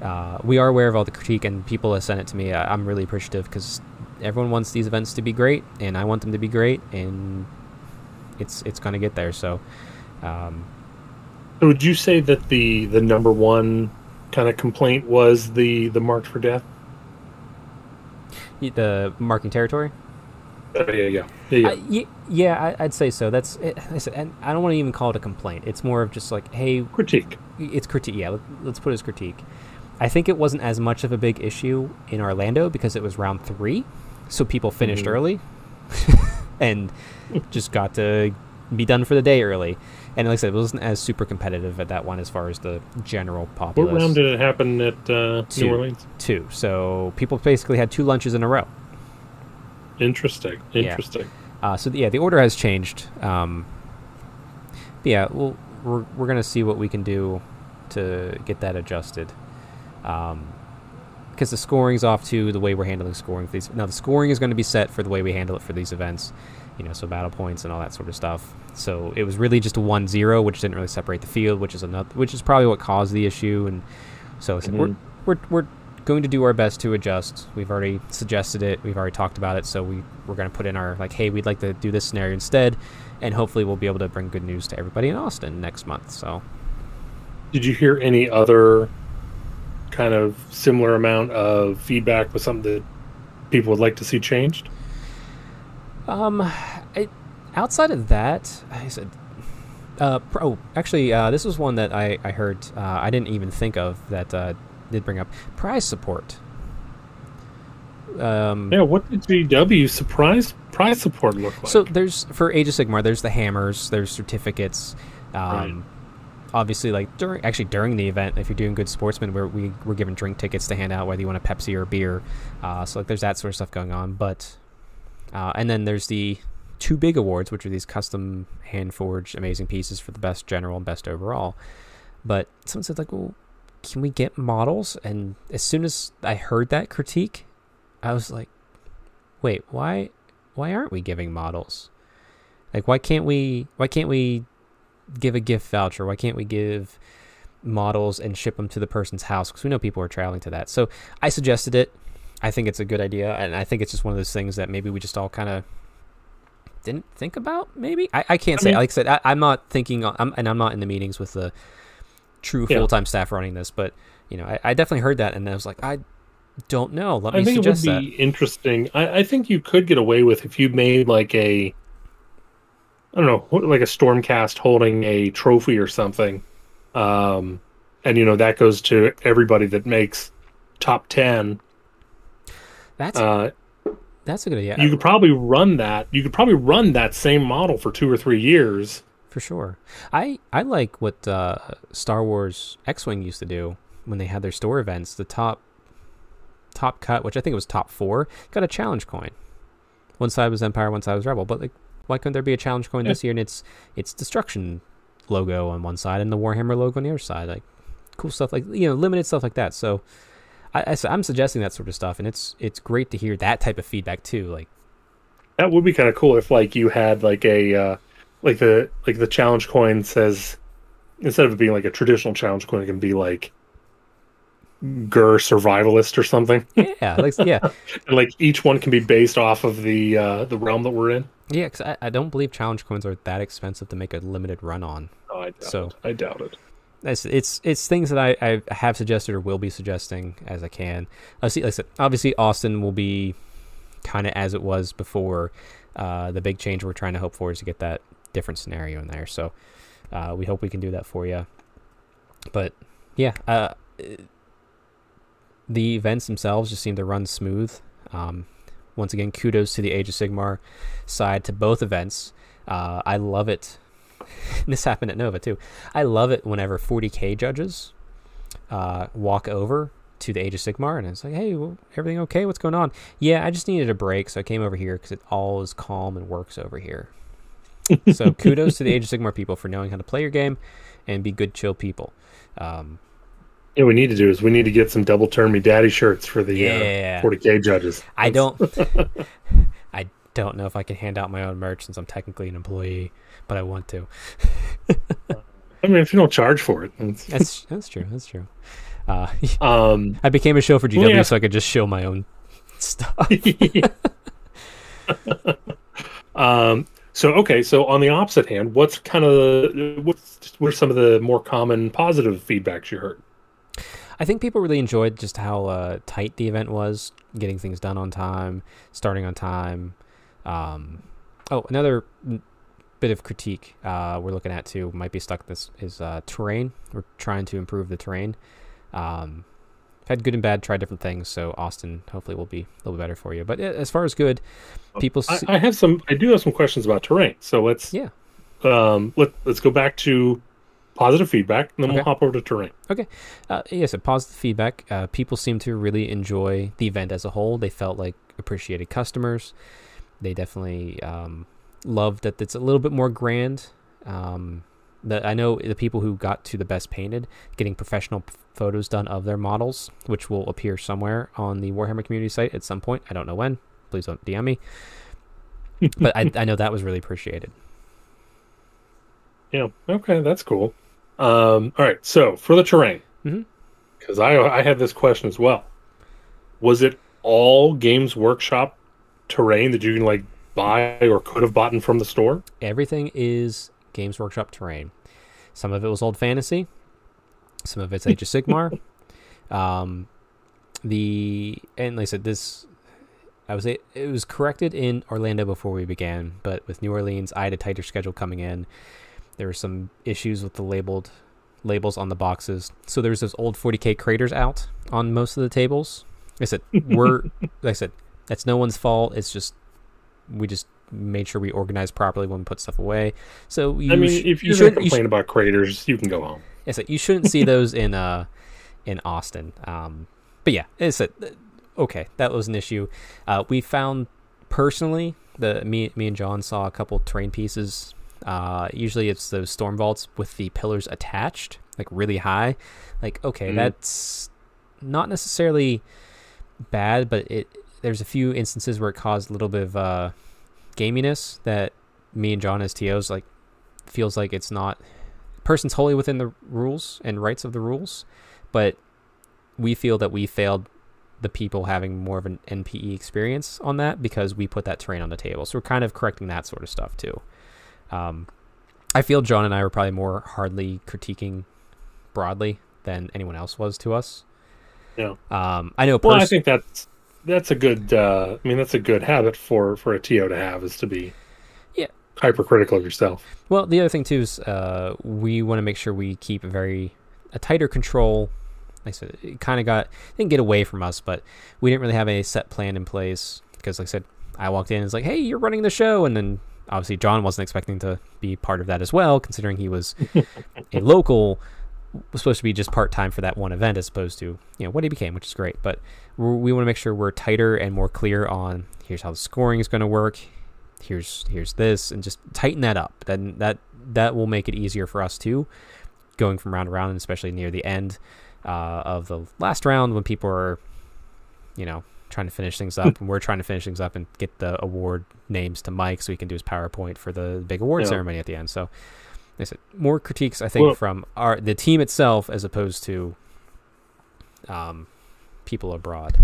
A: uh, we are aware of all the critique, and people have sent it to me. I, I'm really appreciative because everyone wants these events to be great, and I want them to be great, and it's it's going to get there. So. Um,
B: So would you say that the the number one kind of complaint was the the marked for death?
A: the marking territory.
B: Oh, yeah, yeah, yeah. yeah.
A: I, y- yeah, I, I'd say so. That's it, I said, and I don't want to even call it a complaint. It's more of just like, hey,
B: Critique.
A: it's critique. Yeah, let, let's put it as critique. I think it wasn't as much of a big issue in Orlando because it was round three, so people finished
B: Mhm.
A: early. and just got to be done for the day early. And like I said, it wasn't as super competitive at that one as far as the general populace.
B: What round did it happen at uh,
A: Two.
B: New Orleans?
A: Two. So people basically had two lunches in a row.
B: Interesting.
A: Yeah.
B: Interesting.
A: Uh, so yeah, the order has changed. Um, but yeah, we'll, we're we're gonna see what we can do to get that adjusted. Um, because the scoring's off to the way we're handling scoring for these. Now the scoring is going to be set for the way we handle it for these events, you know, so battle points and all that sort of stuff. So it was really just a 1-0, which didn't really separate the field, which is another, which is probably what caused the issue. And so
B: Mhm.
A: we're we're we're going to do our best to adjust. We've already suggested it. We've already talked about it. So we we're going to put in our like, hey, we'd like to do this scenario instead, and hopefully we'll be able to bring good news to everybody in Austin next month. So
B: Did you hear any other kind of similar amount of feedback with something that people would like to see changed?
A: Um, I, outside of that, I said, uh, oh, actually, uh, this was one that I I heard. Uh, I didn't even think of that. Uh, did bring up prize support. Um,
B: Yeah, what did GW surprise prize support look like?
A: so there's for Age of Sigmar, there's the hammers, there's certificates. Um,
B: Right.
A: Obviously, like during actually during the event, if you're doing good sportsman, we're we, we're given drink tickets to hand out whether you want a Pepsi or a beer. Uh, so like there's that sort of stuff going on. But uh, and then there's the two big awards, which are these custom hand forged amazing pieces for the best general and best overall. But someone said like, well, can we get models? And as soon as I heard that critique, I was like, wait, why why aren't we giving models? Like why can't we why can't we give a gift voucher? Why can't we give models and ship them to the person's house? Because we know people are traveling to that. So I suggested it. I think it's a good idea, and I think it's just one of those things that maybe we just all kind of didn't think about. Maybe I, I can't
B: I
A: say.
B: mean-
A: like I said, I, I'm not thinking, on, I'm, and I'm not in the meetings with the true
B: Yeah.
A: full time staff running this. But you know, I, I definitely heard that, and I was like, I don't know. Let me
B: I think it would be
A: that.
B: interesting. I, I think you could get away with if you made like a, I don't know, like a Stormcast holding a trophy or something, um, and you know that goes to everybody that makes top ten.
A: That's
B: Uh,
A: that's a good idea.
B: you could probably run that. You could probably run that same model for two or three years.
A: For sure. I, I like what uh, Star Wars X Wing used to do when they had their store events. The top top cut, which I think it was top four, got a challenge coin. One side was Empire, one side was Rebel. But like why couldn't there be a challenge coin
B: Yeah.
A: this year and it's it's destruction logo on one side and the Warhammer logo on the other side? Like cool stuff like you know, limited stuff like that. So I, I, am suggesting that sort of stuff and it's it's great to hear that type of feedback too. Like
B: That would be kind of cool if like you had like a uh, like the like the challenge coin says instead of it being like a traditional challenge coin, it can be like Ghur survivalist or something.
A: yeah, like yeah.
B: And like each one can be based off of the uh, the realm that we're in.
A: Yeah, because I, I don't believe challenge coins are that expensive to make a limited run on.
B: No, I doubt
A: So-
B: it. I doubt it.
A: It's it's, it's things that I, I have suggested or will be suggesting as I can. I see, like I said, obviously Austin will be kind of as it was before. Uh, the big change we're trying to hope for is to get that different scenario in there. So uh, we hope we can do that for you. But yeah, uh, the events themselves just seem to run smooth. Um, once again, kudos to the Age of Sigmar side to both events. Uh, I love it. this happened at Nova too. I love it whenever 40k judges uh, walk over to the Age of Sigmar and it's like, hey, well, everything okay? What's going on? Yeah, I just needed a break, so I came over here because it all is calm and works over here. so kudos to the Age of Sigmar people for knowing how to play your game and be good, chill people. Um,
B: Yeah, we need to do is we need to get some double turn me daddy shirts for the
A: Yeah.
B: uh, 40k judges.
A: I don't, I don't know if I can hand out my own merch since I'm technically an employee, but I want to.
B: I mean, if you don't charge for it,
A: That's that's true. That's true. Uh,
B: um,
A: I became a show for GW
B: Well, yeah.
A: so I could just show my own stuff.
B: um, so okay, so on the opposite hand, what's kind of what's what are some of the more common positive feedbacks you heard?
A: I think people really enjoyed just how uh, tight the event was, getting things done on time, starting on time. Um, oh, another n- bit of critique uh, we're looking at too might be stuck. This is uh, terrain. We're trying to improve the terrain. Um, had good and bad, tried different things. So Austin hopefully will be a little bit better for you. But uh, as far as good, people.
B: I, I have some. I do have some questions about terrain. So let's
A: yeah.
B: um let let's go back to positive feedback, and then we'll hop over to terrain.
A: Uh, yes, a positive feedback. Uh, people seem to really enjoy the event as a whole. They felt like appreciated customers. They definitely um, loved that it's a little bit more grand. Um, the, I know the people who got to the best painted, getting professional p- photos done of their models, which will appear somewhere on the Warhammer community site at some point. I don't know when. Please don't DM me. but I, I know that was really appreciated.
B: Yeah. Okay, that's cool. Um, all right. So for the terrain, because I I had this question as well. Was it all Games Workshop terrain that you can like buy or could have bought from the store?
A: everything is Games Workshop terrain. Some of it was old fantasy, some of it's Age of Sigmar. Um, the and like I said, this I was it was corrected in Orlando before we began, but with New Orleans, I had a tighter schedule coming in. There were some issues with the labeled labels on the boxes, so there's those old 40k craters out on most of the tables. Like I said we're like I said that's no one's fault. It's just we just made sure we organized properly when we put stuff away. So you
B: I mean,
A: sh-
B: if
A: you
B: you're going
A: shouldn't you sh-
B: complain about craters, you can go home.
A: Yes, you shouldn't see those in uh in Austin. Um, but yeah, it's a, okay. That was an issue. Uh, we found personally the me me and John saw a couple terrain pieces. Uh, usually it's those storm vaults with the pillars attached, like really high. Like okay,
B: Mhm.
A: that's not necessarily bad, but it there's a few instances where it caused a little bit of uh, gaminess that me and John as TOs like feels like it's not person's wholly within the rules and rights of the rules, but we feel that we failed the people having more of an NPE experience on that because we put that terrain on the table. So we're kind of correcting that sort of stuff too. Um, I feel John and I were probably more hardly critiquing broadly than anyone else was to us.
B: Yeah.
A: Um, I know.
B: Well, I think that's that's a good. Uh, I mean, that's a good habit for for a TO to have is to be
A: Yeah.
B: hypercritical of yourself.
A: Well, the other thing too is uh, we want to make sure we keep a very a tighter control. Like I said, it kind of got didn't get away from us, but we didn't really have a set plan in place because, like I said, I walked in and was like, "Hey, you're running the show," and then obviously John wasn't expecting to be part of that as well, considering he was a local. Was supposed to be just part time for that one event, as opposed to you know what he became, which is great. But we're, want to make sure we're tighter and more clear on here's how the scoring is going to work, here's here's this and just tighten that up then that that will make it easier for us too going from round to round and especially near the end uh, of the last round when people are you know trying to finish things up and we're trying to finish things up and get the award names to mike so he can do his powerpoint for the big award
B: Yeah.
A: ceremony at the end so I said, more critiques I think
B: Well-
A: from our the team itself as opposed to um, people abroad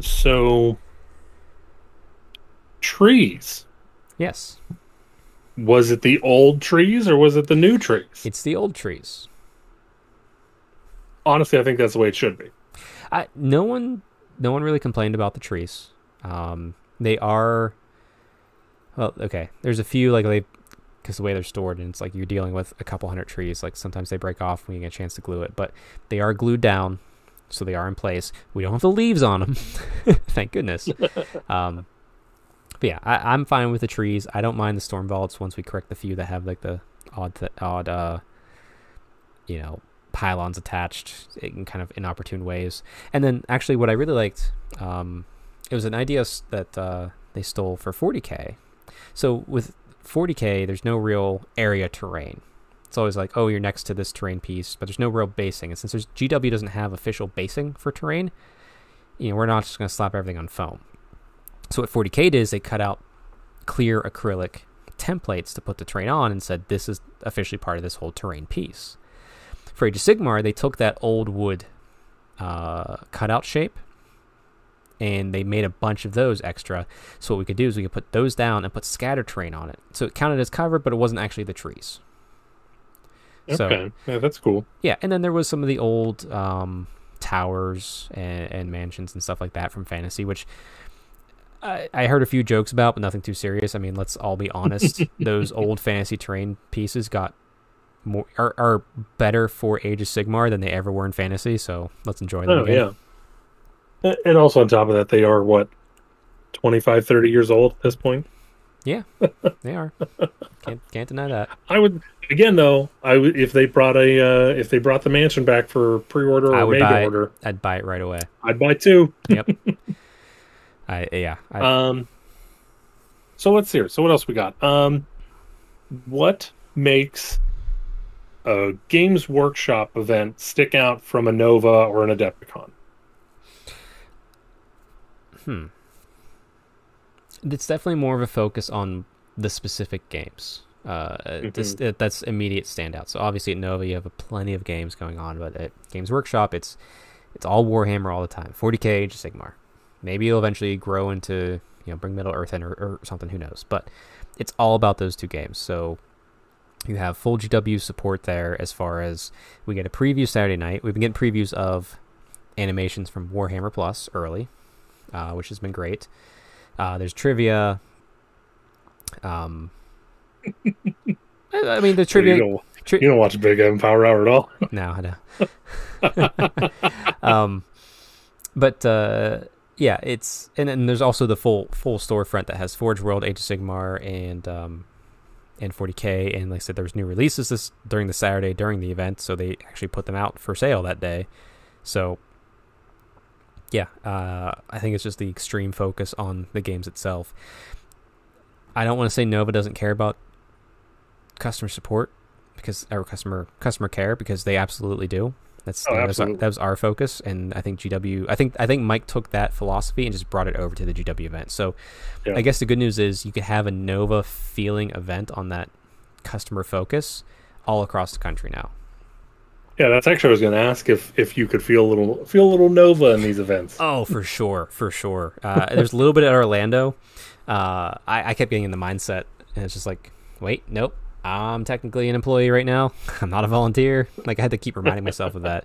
B: So, trees.
A: yes
B: Was it the old trees or was it the new trees?
A: it's the old trees
B: Honestly, I think that's the way it should be.
A: I no one no one really complained about the trees. Um, they are well, okay. There's a few like they because the way they're stored and it's like you're dealing with a couple hundred trees. Like sometimes they break off when you get a chance to glue it, but they are glued down, so they are in place. We don't have the leaves on them, thank goodness. um, but yeah, I, I'm fine with the trees. I don't mind the storm vaults once we correct the few that have like the odd th- odd uh, you know pylons attached in kind of inopportune ways. And then actually, what I really liked, um, it was an idea that uh, they stole for 40k. So with 40k, there's no real area terrain. It's always like, oh, you're next to this terrain piece, but there's no real basing. And since there's GW doesn't have official basing for terrain, you know, we're not just going to slap everything on foam. So what 40k did is they cut out clear acrylic templates to put the terrain on and said this is officially part of this whole terrain piece. For Age of Sigmar, they took that old wood uh, cutout shape and they made a bunch of those extra. So what we could do is we could put those down and put scatter terrain on it. So it counted as cover, but it wasn't actually the trees. So-
B: Okay, yeah, that's cool.
A: Yeah, and then there was some of the old um, towers and, and mansions and stuff like that from fantasy, which I, I heard a few jokes about, but nothing too serious. I mean, let's all be honest; those old fantasy terrain pieces got more are, are better for Age of Sigmar than they ever were in Fantasy. So let's enjoy them
B: Oh
A: again.
B: yeah. And also on top of that, they are what 25, 30 years old at this point.
A: Yeah, they are. can't can't deny that.
B: I would again though. I would if they brought a uh, if they brought the mansion back for pre-order or
A: would
B: made
A: buy
B: order,
A: I'd buy it right away.
B: I'd buy two.
A: Yep. I yeah. I,
B: Um. So let's see. here. So what else we got? Um, what makes a Games Workshop event stick out from a Nova or an Adepticon?
A: hmm. It's definitely more of a focus on the specific games. Uh, this, it- that's immediate standout. So obviously at Nova you have a plenty of games going on, but at Games Workshop it's it's all Warhammer all the time. 40k Age of Sigmar. Maybe it'll eventually grow into you know bring Middle Earth in or, or something. Who knows? But it's all about those two games. So you have full GW support there as far as we get a preview Saturday night. We've been getting previews of animations from Warhammer Plus early, uh, which has been great. Uh, there's trivia. Um, I, mean the
B: You
A: trivia.
B: don't,
A: tri-
B: you don't watch Big M Power Hour at all.
A: no, I know. um, but uh, yeah, it's and then there's also the full full storefront that has Forge World, Age of Sigmar, and um, and 40k. And like I said, there was new releases this during the Saturday during the event, so they actually put them out for sale that day. So yeah, uh, I think it's just the extreme focus on the games itself. I don't want to say Nova doesn't care about customer support because our customer customer care because they absolutely do. That's
B: Oh,
A: know, that's our, that was our focus, and I think GW. I think I think Mike took that philosophy and just brought it over to the GW event. So
B: Yeah.
A: I guess the good news is you could have a Nova feeling event on that customer focus all across the country now.
B: Yeah, that's actually I was going to ask if if you could feel a little feel a little Nova in these events.
A: Oh, for sure, for sure. Uh, there's a little bit at Orlando. Uh, I, I kept getting in the mindset, and it's just like, wait, nope. I'm technically an employee right now. I'm not a volunteer. Like I had to keep reminding myself of that.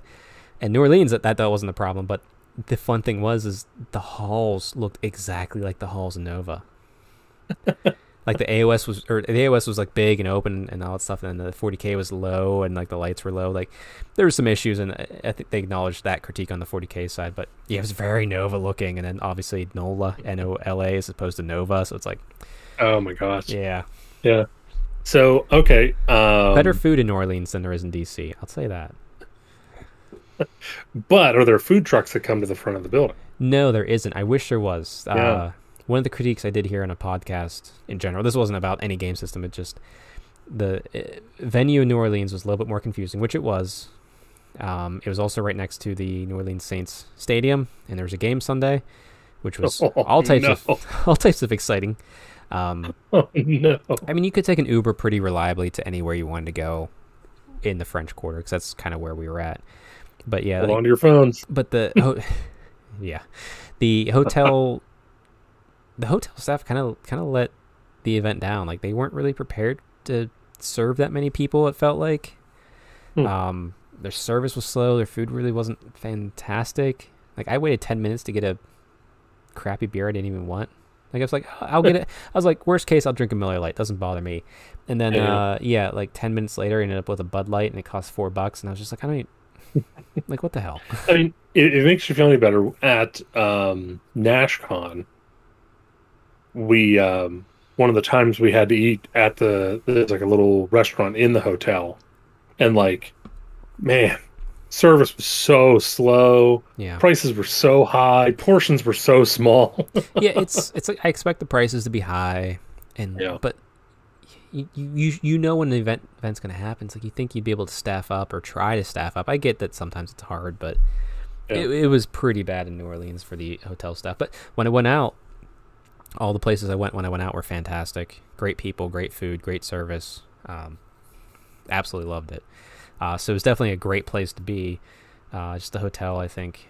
A: And New Orleans, that that, wasn't the problem. But the fun thing was, is the halls looked exactly like the halls in Nova. like the AOS was, or the AOS was like big and open and all that stuff, and then the 40k was low and like the lights were low. Like there were some issues, and I- I think they acknowledged that critique on the 40k side. But yeah, it was very Nova looking, and then obviously NOLA, N O L A, as opposed to Nova. So it's like,
B: Oh my gosh.
A: yeah,
B: Yeah. So okay. Um,
A: better food in New Orleans than there is in DC. I'll say that.
B: But are there food trucks that come to the front of the building?
A: No, there isn't. I wish there was.
B: Yeah.
A: Uh, one of the critiques I did here on a podcast in general. This wasn't about any game system. It just the uh, venue in New Orleans was a little bit more confusing, which it was. Um, it was also right next to the New Orleans Saints Stadium, and there was a game Sunday, which was
B: Oh,
A: all types
B: no.
A: of all types of exciting. Um,
B: Oh no.
A: I mean, you could take an Uber pretty reliably to anywhere you wanted to go in the French Quarter because that's kind of where we were at. But yeah,
B: Hold
A: like-
B: on to your phones.
A: but the yeah, the hotel, the hotel staff kind of kind of let the event down. Like they weren't really prepared to serve that many people. It felt like,
B: Hmm.
A: um, their service was slow. Their food really wasn't fantastic. Like I waited ten minutes to get a crappy beer I didn't even want. Like I was like, "Oh, I'll get it. I was like, worst case, I'll drink a Miller Lite. Doesn't bother me. And then,
B: Yeah.
A: uh, yeah, like ten minutes later, I ended up with a Bud Light, and it cost four bucks. And I was just like, I don't, even, like, what the hell?
B: I mean, it, it makes you feel any better. At um, NashCon, we um, one of the times we had to eat at the there's like a little restaurant in the hotel, and like, man, service was so slow.
A: Yeah.
B: Prices were so high. Portions were so small.
A: yeah, it's it's like I expect the prices to be high, and
B: Yeah.
A: but you you you know when the event event's gonna happen. It's like you think you'd be able to staff up or try to staff up. I get that sometimes it's hard, but
B: Yeah.
A: it, it was pretty bad in New Orleans for the hotel staff. But when I went out, all the places I went when I went out were fantastic. Great people, great food, great service. Um, absolutely loved it. Uh, so it was definitely a great place to be. Uh, just the hotel, I think,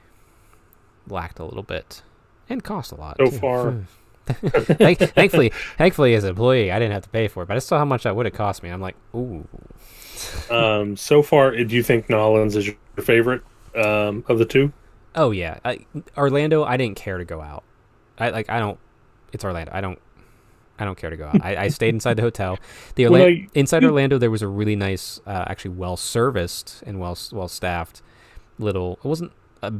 A: lacked a little bit and cost a lot.
B: So
A: too.
B: far.
A: Thankfully, thankfully, as an employee, I didn't have to pay for it, but I saw how much that would have cost me. I'm like, ooh,
B: um, so far, do you think Nolans is your favorite um, of the two?
A: oh yeah. I, Orlando, I didn't care to go out. I like, I don't. It's Orlando. I don't. I don't care to go out. I, I stayed inside the hotel. The
B: Well, I-
A: inside Orlando, there was a really nice, uh, actually well serviced and well well staffed little. It wasn't a.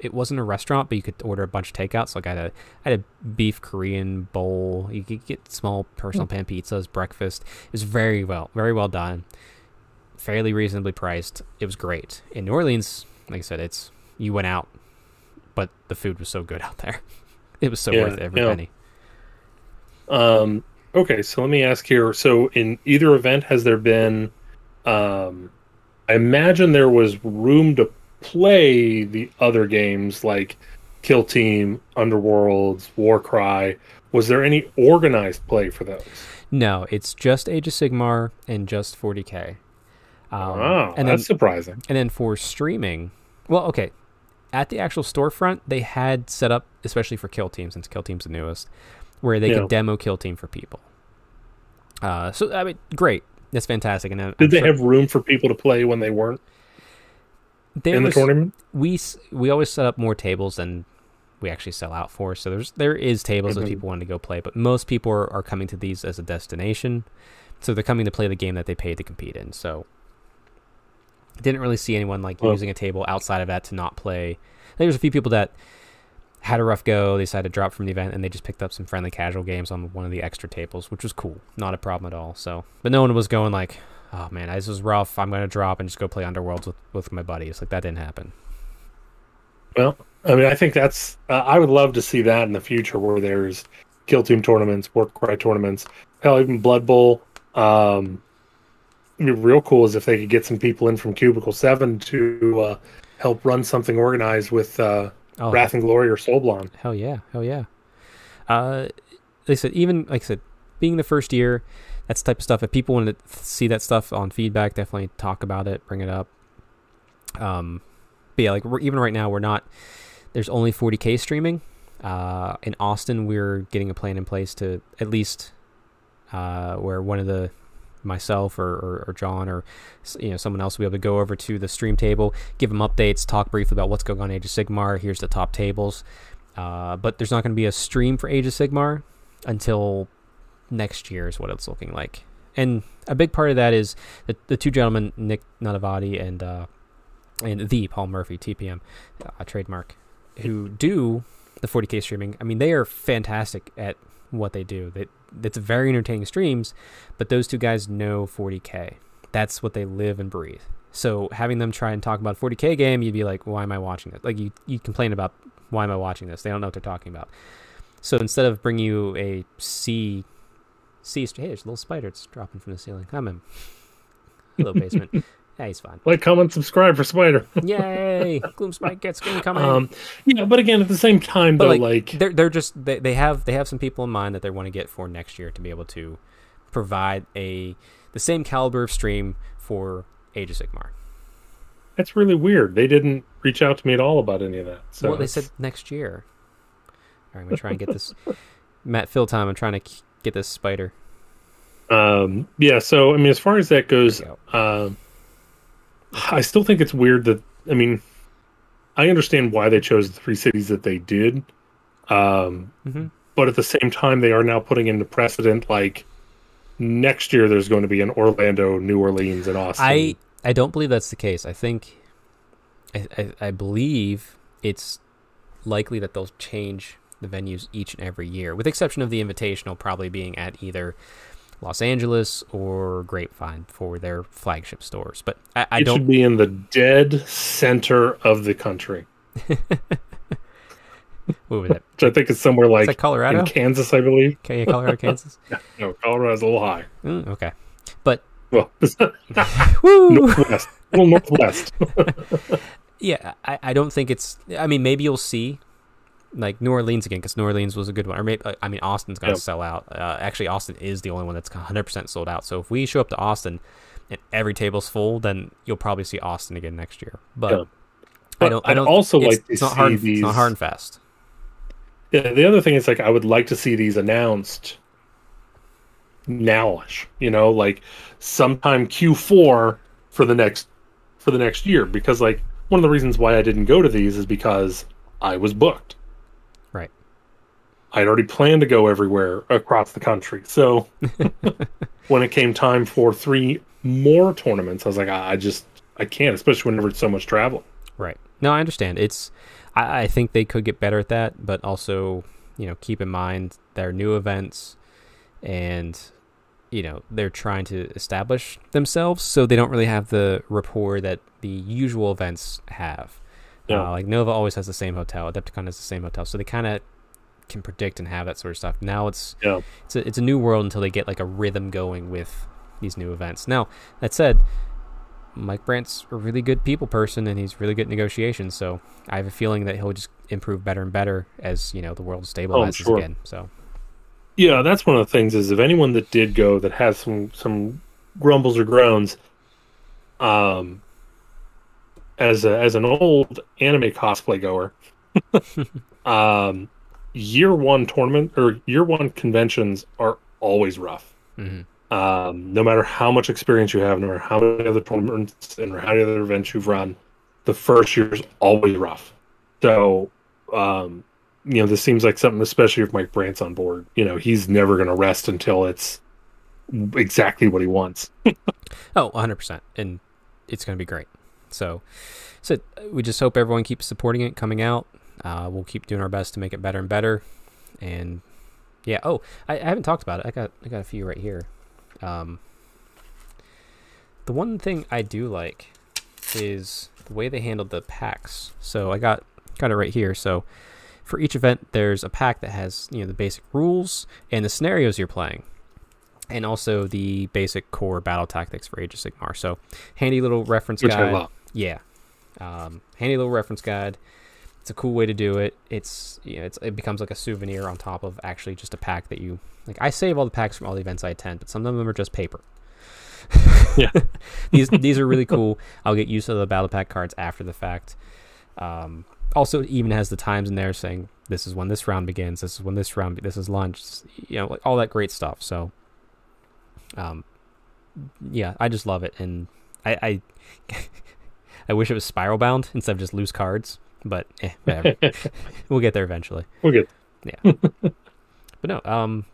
A: It wasn't a restaurant, but you could order a bunch of takeouts. So like I had a, I had a beef Korean bowl. You could get small personal pan pizzas, breakfast. It was very well, very well done, fairly reasonably priced. It was great. In New Orleans, like I said, it's you went out, but the food was so good out there. It was so
B: Yeah,
A: worth every
B: yeah.
A: penny.
B: Um, okay, so let me ask here. So, in either event, has there been? Um, I imagine there was room to play the other games like Kill Team, Underworlds, Warcry. Was there any organized play for those?
A: No, it's just Age of Sigmar and just 40k. Um,
B: oh,
A: and
B: that's
A: then
B: surprising.
A: and then for streaming, well, okay, at the actual storefront they had set up, especially for Kill Team, since Kill Team's the newest, where they
B: Yeah.
A: could demo Kill Team for people. Uh, so I mean, great, that's fantastic. And then
B: Did
A: I'm
B: they
A: sure
B: have room for people to play when they weren't in the
A: was-
B: tournament?
A: we we always set up more tables than we actually sell out for. So there's there is tables
B: Mhm.
A: if people want to go play, but most people are, are coming to these as a destination. So they're coming to play the game that they paid to compete in. So didn't really see anyone like
B: Well-
A: using a table outside of that to not play. There's a few people that had a rough go. They decided to drop from the event and they just picked up some friendly casual games on one of the extra tables, which was cool. Not a problem at all. So, but no one was going like, "Oh man, this is rough. I'm gonna drop and just go play Underworlds with with my buddies." Like that didn't happen.
B: Well, I mean, I think that's. Uh, I would love to see that in the future, where there's kill team tournaments, Warcry tournaments, hell, even Blood Bowl. Um, real cool is if they could get some people in from Cubicle Seven to uh, help run something organized with uh,
A: Oh,
B: Wrath and Glory or Soulbound.
A: Hell yeah, hell yeah. Uh, I said, even like I said, being the first year, that's the type of stuff. If people want to see that stuff on feedback, definitely talk about it, bring it up. Um, but yeah, like we're, even right now, we're not. There's only 40k streaming. Uh, in Austin, we're getting a plan in place to at least uh, where one of the myself or, or, or John or you know someone else will be able to go over to the stream table, give them updates, talk briefly about what's going on in Age of Sigmar. Here's the top tables. Uh, but there's not going to be a stream for Age of Sigmar until next year is what it's looking like. And a big part of that is the, the two gentlemen, Nick Nanavati and uh, and the Paul Murphy, TPM, uh, trademark, who do the 40k streaming. I mean, they are fantastic at what they do. They, it's very entertaining streams, but those two guys know 40k. That's what they live and breathe. So having them try and talk about a 40k game, you'd be like, why am I watching it? Like you, you complain about why am I watching this? They don't know what they're talking about. So instead of bringing you a C, C, hey, there's a little spider. It's dropping from the ceiling. I'm in. Hello, basement. Yeah, he's fine.
B: Like, comment, subscribe for Spider.
A: Yay! Gloom Spike gets incoming.
B: um, yeah, but again, at the same time,
A: but
B: though,
A: like,
B: like,
A: they're they're just they, they have they have some people in mind that they want to get for next year to be able to provide a the same caliber of stream for Age of Sigmar.
B: that's really weird. They didn't reach out to me at all about any of that. So
A: well, they said next year. All right, I'm gonna try and get this Matt fill time. I'm trying to get this spider.
B: Um, yeah, so I mean, as far as that goes, um, I still think it's weird that I mean, I understand why they chose the three cities that they did, um,
A: hmm
B: but at the same time, they are now putting into precedent like next year there's going to be an Orlando, New Orleans, and Austin.
A: I I don't believe that's the case. I think I, I I believe it's likely that they'll change the venues each and every year, with exception of the Invitational probably being at either Los Angeles or Grapevine for their flagship stores. But I, I
B: it
A: don't.
B: should be in the dead center of the country,
A: What was it?
B: which I think is somewhere
A: Is
B: like
A: that Colorado?
B: in Kansas, I believe.
A: Okay, yeah, Colorado, Kansas.
B: No, Colorado's a little high.
A: Mm, okay, but
B: Well, northwest, a little northwest.
A: Yeah, I, I don't think it's. I mean, maybe you'll see like New Orleans again because New Orleans was a good one. Or maybe I mean Austin's going to
B: Yeah.
A: sell out. Uh, actually, Austin is the only one that's 100 percent sold out. So if we show up to Austin and every table's full, then you'll probably see Austin again next year. But
B: Yeah.
A: I don't. I
B: I'd
A: don't.
B: also
A: it's,
B: like
A: it's not hard.
B: these.
A: It's not hard and fast.
B: Yeah, the other thing is like I would like to see these announced nowish. You know, like sometime Q4 for the next for the next year. Because like one of the reasons why I didn't go to these is because I was booked. I'd already planned to go everywhere across the country. So when it came time for three more tournaments, I was like, I, I just I can't, especially whenever it's so much travel.
A: Right. No, I understand. It's I, I think they could get better at that, but also, you know, keep in mind their new events and you know, they're trying to establish themselves so they don't really have the rapport that the usual events have.
B: Yeah.
A: Uh, like Nova always has the same hotel, Adepticon has the same hotel. So they kind of can predict and have that sort of stuff. Now it's
B: Yeah.
A: it's a, it's a new world until they get like a rhythm going with these new events. Now that said, Mike Brandt's a really good people person and he's really good at negotiations. So I have a feeling that he'll just improve better and better as you know the world stabilizes
B: sure.
A: again. So
B: Yeah, that's one of the things is if anyone that did go that has some some grumbles or groans, um, as a, as an old anime cosplay goer, um, year one tournament or year one conventions are always rough.
A: mhm.
B: Um, no matter how much experience you have, no matter how many other tournaments and how many other events you've run, the first year is always rough. So, um, you know, this seems like something, especially if Mike Brandt's on board. You know, he's never going to rest until it's exactly what he wants.
A: oh 100 percent, and it's going to be great. So so we just hope everyone keeps supporting it, coming out. Uh, we'll keep doing our best to make it better and better. And yeah, oh, I, I haven't talked about it. I got I got a few right here. Um, the one thing I do like is the way they handled the packs. So I got got it right here. So for each event, there's a pack that has you know the basic rules and the scenarios you're playing, and also the basic core battle tactics for Age of Sigmar. So handy little reference
B: Which I
A: guide.
B: love.
A: Yeah, um, handy little reference guide. It's a cool way to do it. It's you know, it's, it becomes like a souvenir on top of actually just a pack that you like. I save all the packs from all the events I attend, but some of them are just paper.
B: Yeah.
A: these these are really cool. I'll get used to the battle pack cards after the fact. Um, also, it even has the times in there saying this is when this round begins. This is when this round. This is lunch. You know, like all that great stuff. So, um, yeah, I just love it, and I I, I wish it was spiral bound instead of just loose cards. But eh, whatever. we'll get there eventually.
B: We're Yeah.
A: But no, um,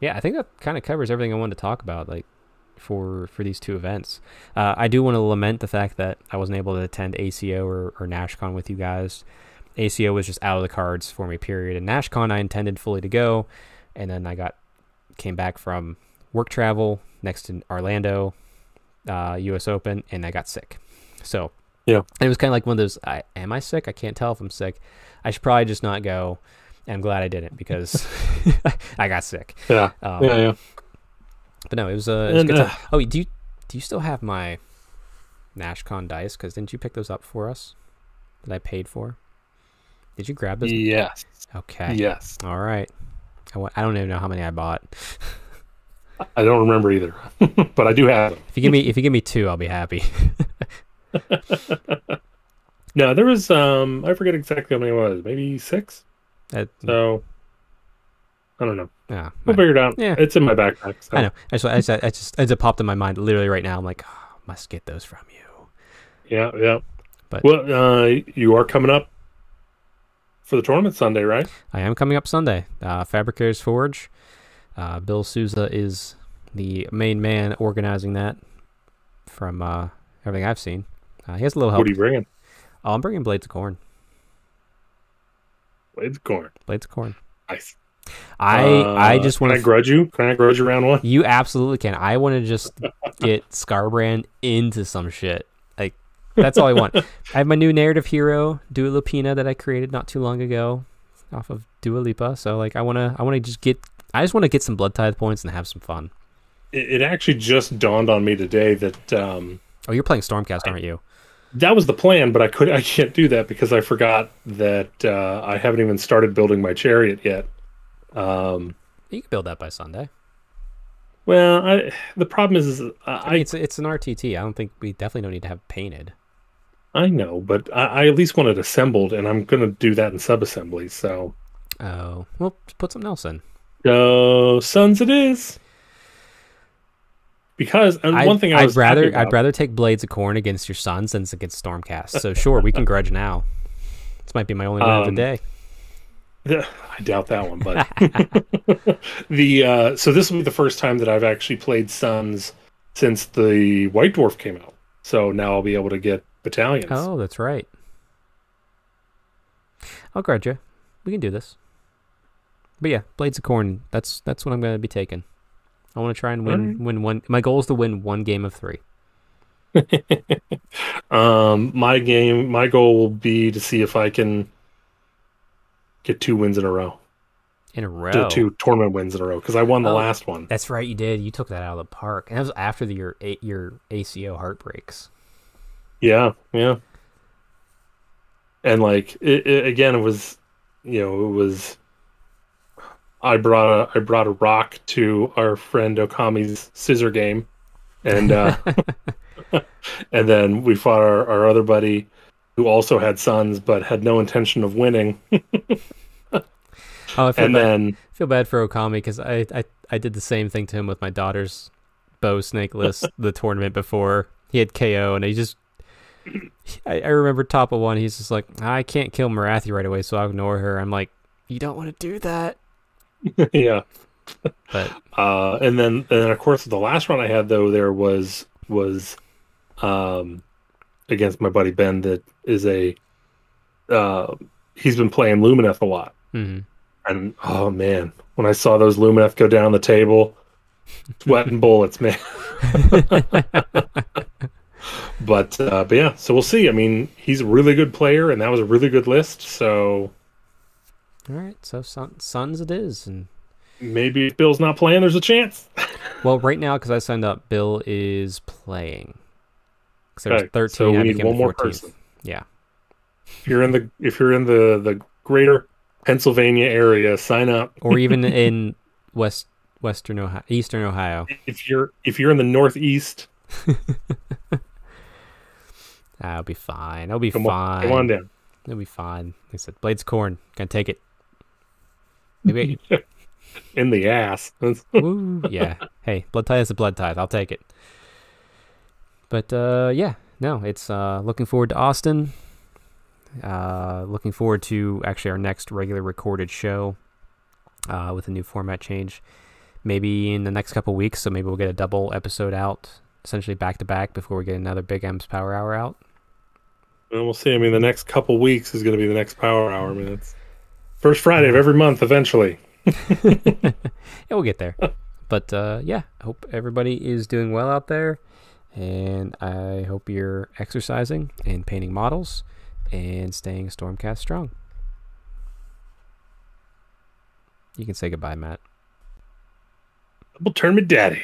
A: yeah, I think that kind of covers everything I wanted to talk about. Like for for these two events, uh, I do want to lament the fact that I wasn't able to attend ACO or, or NashCon with you guys. ACO was just out of the cards for me, period. And NashCon, I intended fully to go, and then I got came back from work travel next to Orlando, uh, U.S. Open, and I got sick. So
B: Yeah.
A: and it was kind of like one of those. I, am I sick? I can't tell if I'm sick. I should probably just not go. And I'm glad I didn't because I got sick.
B: Yeah.
A: Um,
B: yeah. Yeah.
A: But no, it was, uh, it was a
B: And,
A: good
B: uh,
A: time. Oh, do you do you still have my NashCon dice? Because didn't you pick those up for us that I paid for? Did you grab those?
B: Yes.
A: Okay.
B: Yes.
A: All right. I, I don't even know how many I bought.
B: I don't remember either, but I do have them.
A: If you give me if you give me two, I'll be happy.
B: No, there was um I forget exactly how many it was, maybe six. So I don't know.
A: yeah,
B: We'll figure it out.
A: Yeah.
B: It's in my backpack. So.
A: I know. I just, I just, I just, it just popped in my mind literally right now. I'm like, oh, must get those from you.
B: Yeah, yeah.
A: But-
B: well, uh, you are coming up for the tournament Sunday, right?
A: I am coming up Sunday. Uh, Fabricators Forge. Uh, Bill Souza is the main man organizing that. From uh, everything I've seen, uh, he has a little help.
B: What are you bringing?
A: Oh, I'm bringing Blades of Khorne.
B: Blades of Khorne.
A: Blades of Khorne.
B: Nice.
A: I
B: Uh,
A: I just want
B: Can I
A: to.
B: grudge you? Can I grudge you round one?
A: you absolutely can. I want to just get Skarbrand into some shit. Like that's all I want. I have my new narrative hero, Dua Lipina, that I created not too long ago, off of Dua Lipa. So like, I wanna I wanna just get. I just want to get some blood tithe points and have some fun.
B: It, it actually just dawned on me today that um,
A: Oh, you're playing Stormcast, aren't you?
B: That was the plan, but I could I can't do that because I forgot that uh, I haven't even started building my chariot yet. Um,
A: You can build that by Sunday.
B: well, I, the problem is, is
A: I mean, it's it's an RTT. I don't think we definitely don't need to have painted.
B: I know, but I, I at least want it assembled, and I'm going to do that in sub-assembly. So,
A: Oh, well, just put something else in.
B: go sons, it is. Because and
A: I'd,
B: one thing I
A: I'd
B: was
A: rather
B: about-
A: I'd rather take Blades of Khorne against your Sons than against Stormcast. So sure, we can grudge now. This might be my only win of
B: Um,
A: the day.
B: I doubt that one, but the uh, so this will be the first time that I've actually played Sons since the White Dwarf came out. So now I'll be able to get battalions.
A: Oh, that's right. I'll grudge you. We can do this. But yeah, Blades of Khorne. That's that's what I'm going to be taking. I want to try and win
B: Alright.
A: win one. My goal is to win one game of three.
B: Um, my game, my goal will be to see if I can get two wins in a row,
A: in a row.
B: two, two tournament wins in a row, because I won the
A: Oh.
B: last one.
A: That's right, you did. You took that out of the park, and that was after the, your your ACO heartbreaks.
B: Yeah, yeah. And like it, it, again, it was, you know, it was. I brought a I brought a rock to our friend Okami's scissor game, and uh, and then we fought our, our other buddy, who also had sons but had no intention of winning.
A: Oh, I feel
B: And
A: bad.
B: then
A: feel bad for Okami because I, I I did the same thing to him with my daughter's bow snake list the tournament before he had KO and he just I, I remember top of one he's just like I can't kill Morathi right away so I'll ignore her I'm like you don't want to do that
B: yeah,
A: but
B: uh, and then and then of course the last round I had though there was was um against my buddy Ben that is a uh he's been playing Lumineth a lot.
A: Mhm.
B: and oh man when I saw those Lumineth go down the table sweating bullets man. But uh but yeah so we'll see. I mean he's a really good player and that was a really good list so
A: all right so son, sons it is and
B: maybe if Bill's not playing there's a chance
A: well right now because I signed up Bill is playing 'Cause there was
B: Okay,
A: 13
B: so we
A: I
B: need one more
A: 14th.
B: person.
A: yeah
B: if you're in the if you're in the the greater Pennsylvania area sign up
A: or even in west western Ohio eastern Ohio
B: if you're if you're in the northeast
A: That'll be fine. That'll be
B: come
A: fine.
B: on come on down
A: It'll be fine. Like I said, Blades Khorne. Gonna take it. Maybe.
B: in the ass
A: Woo. Yeah. Hey, blood tithe is a blood tithe. I'll take it. But uh, yeah, no, it's uh, looking forward to Austin. Uh, looking forward to actually our next regular recorded show uh, with a new format change. Maybe in the next couple weeks, so maybe we'll get a double episode out, essentially back to back, before we get another Big M's Power Hour out.
B: And we'll see. I mean, the next couple weeks is going to be the next Power Hour. It's first Friday of every month eventually.
A: yeah, we'll get there. but uh, yeah, I hope everybody is doing well out there, and I hope you're exercising and painting models and staying Stormcast strong. You can say goodbye, Matt.
B: Double turn me daddy.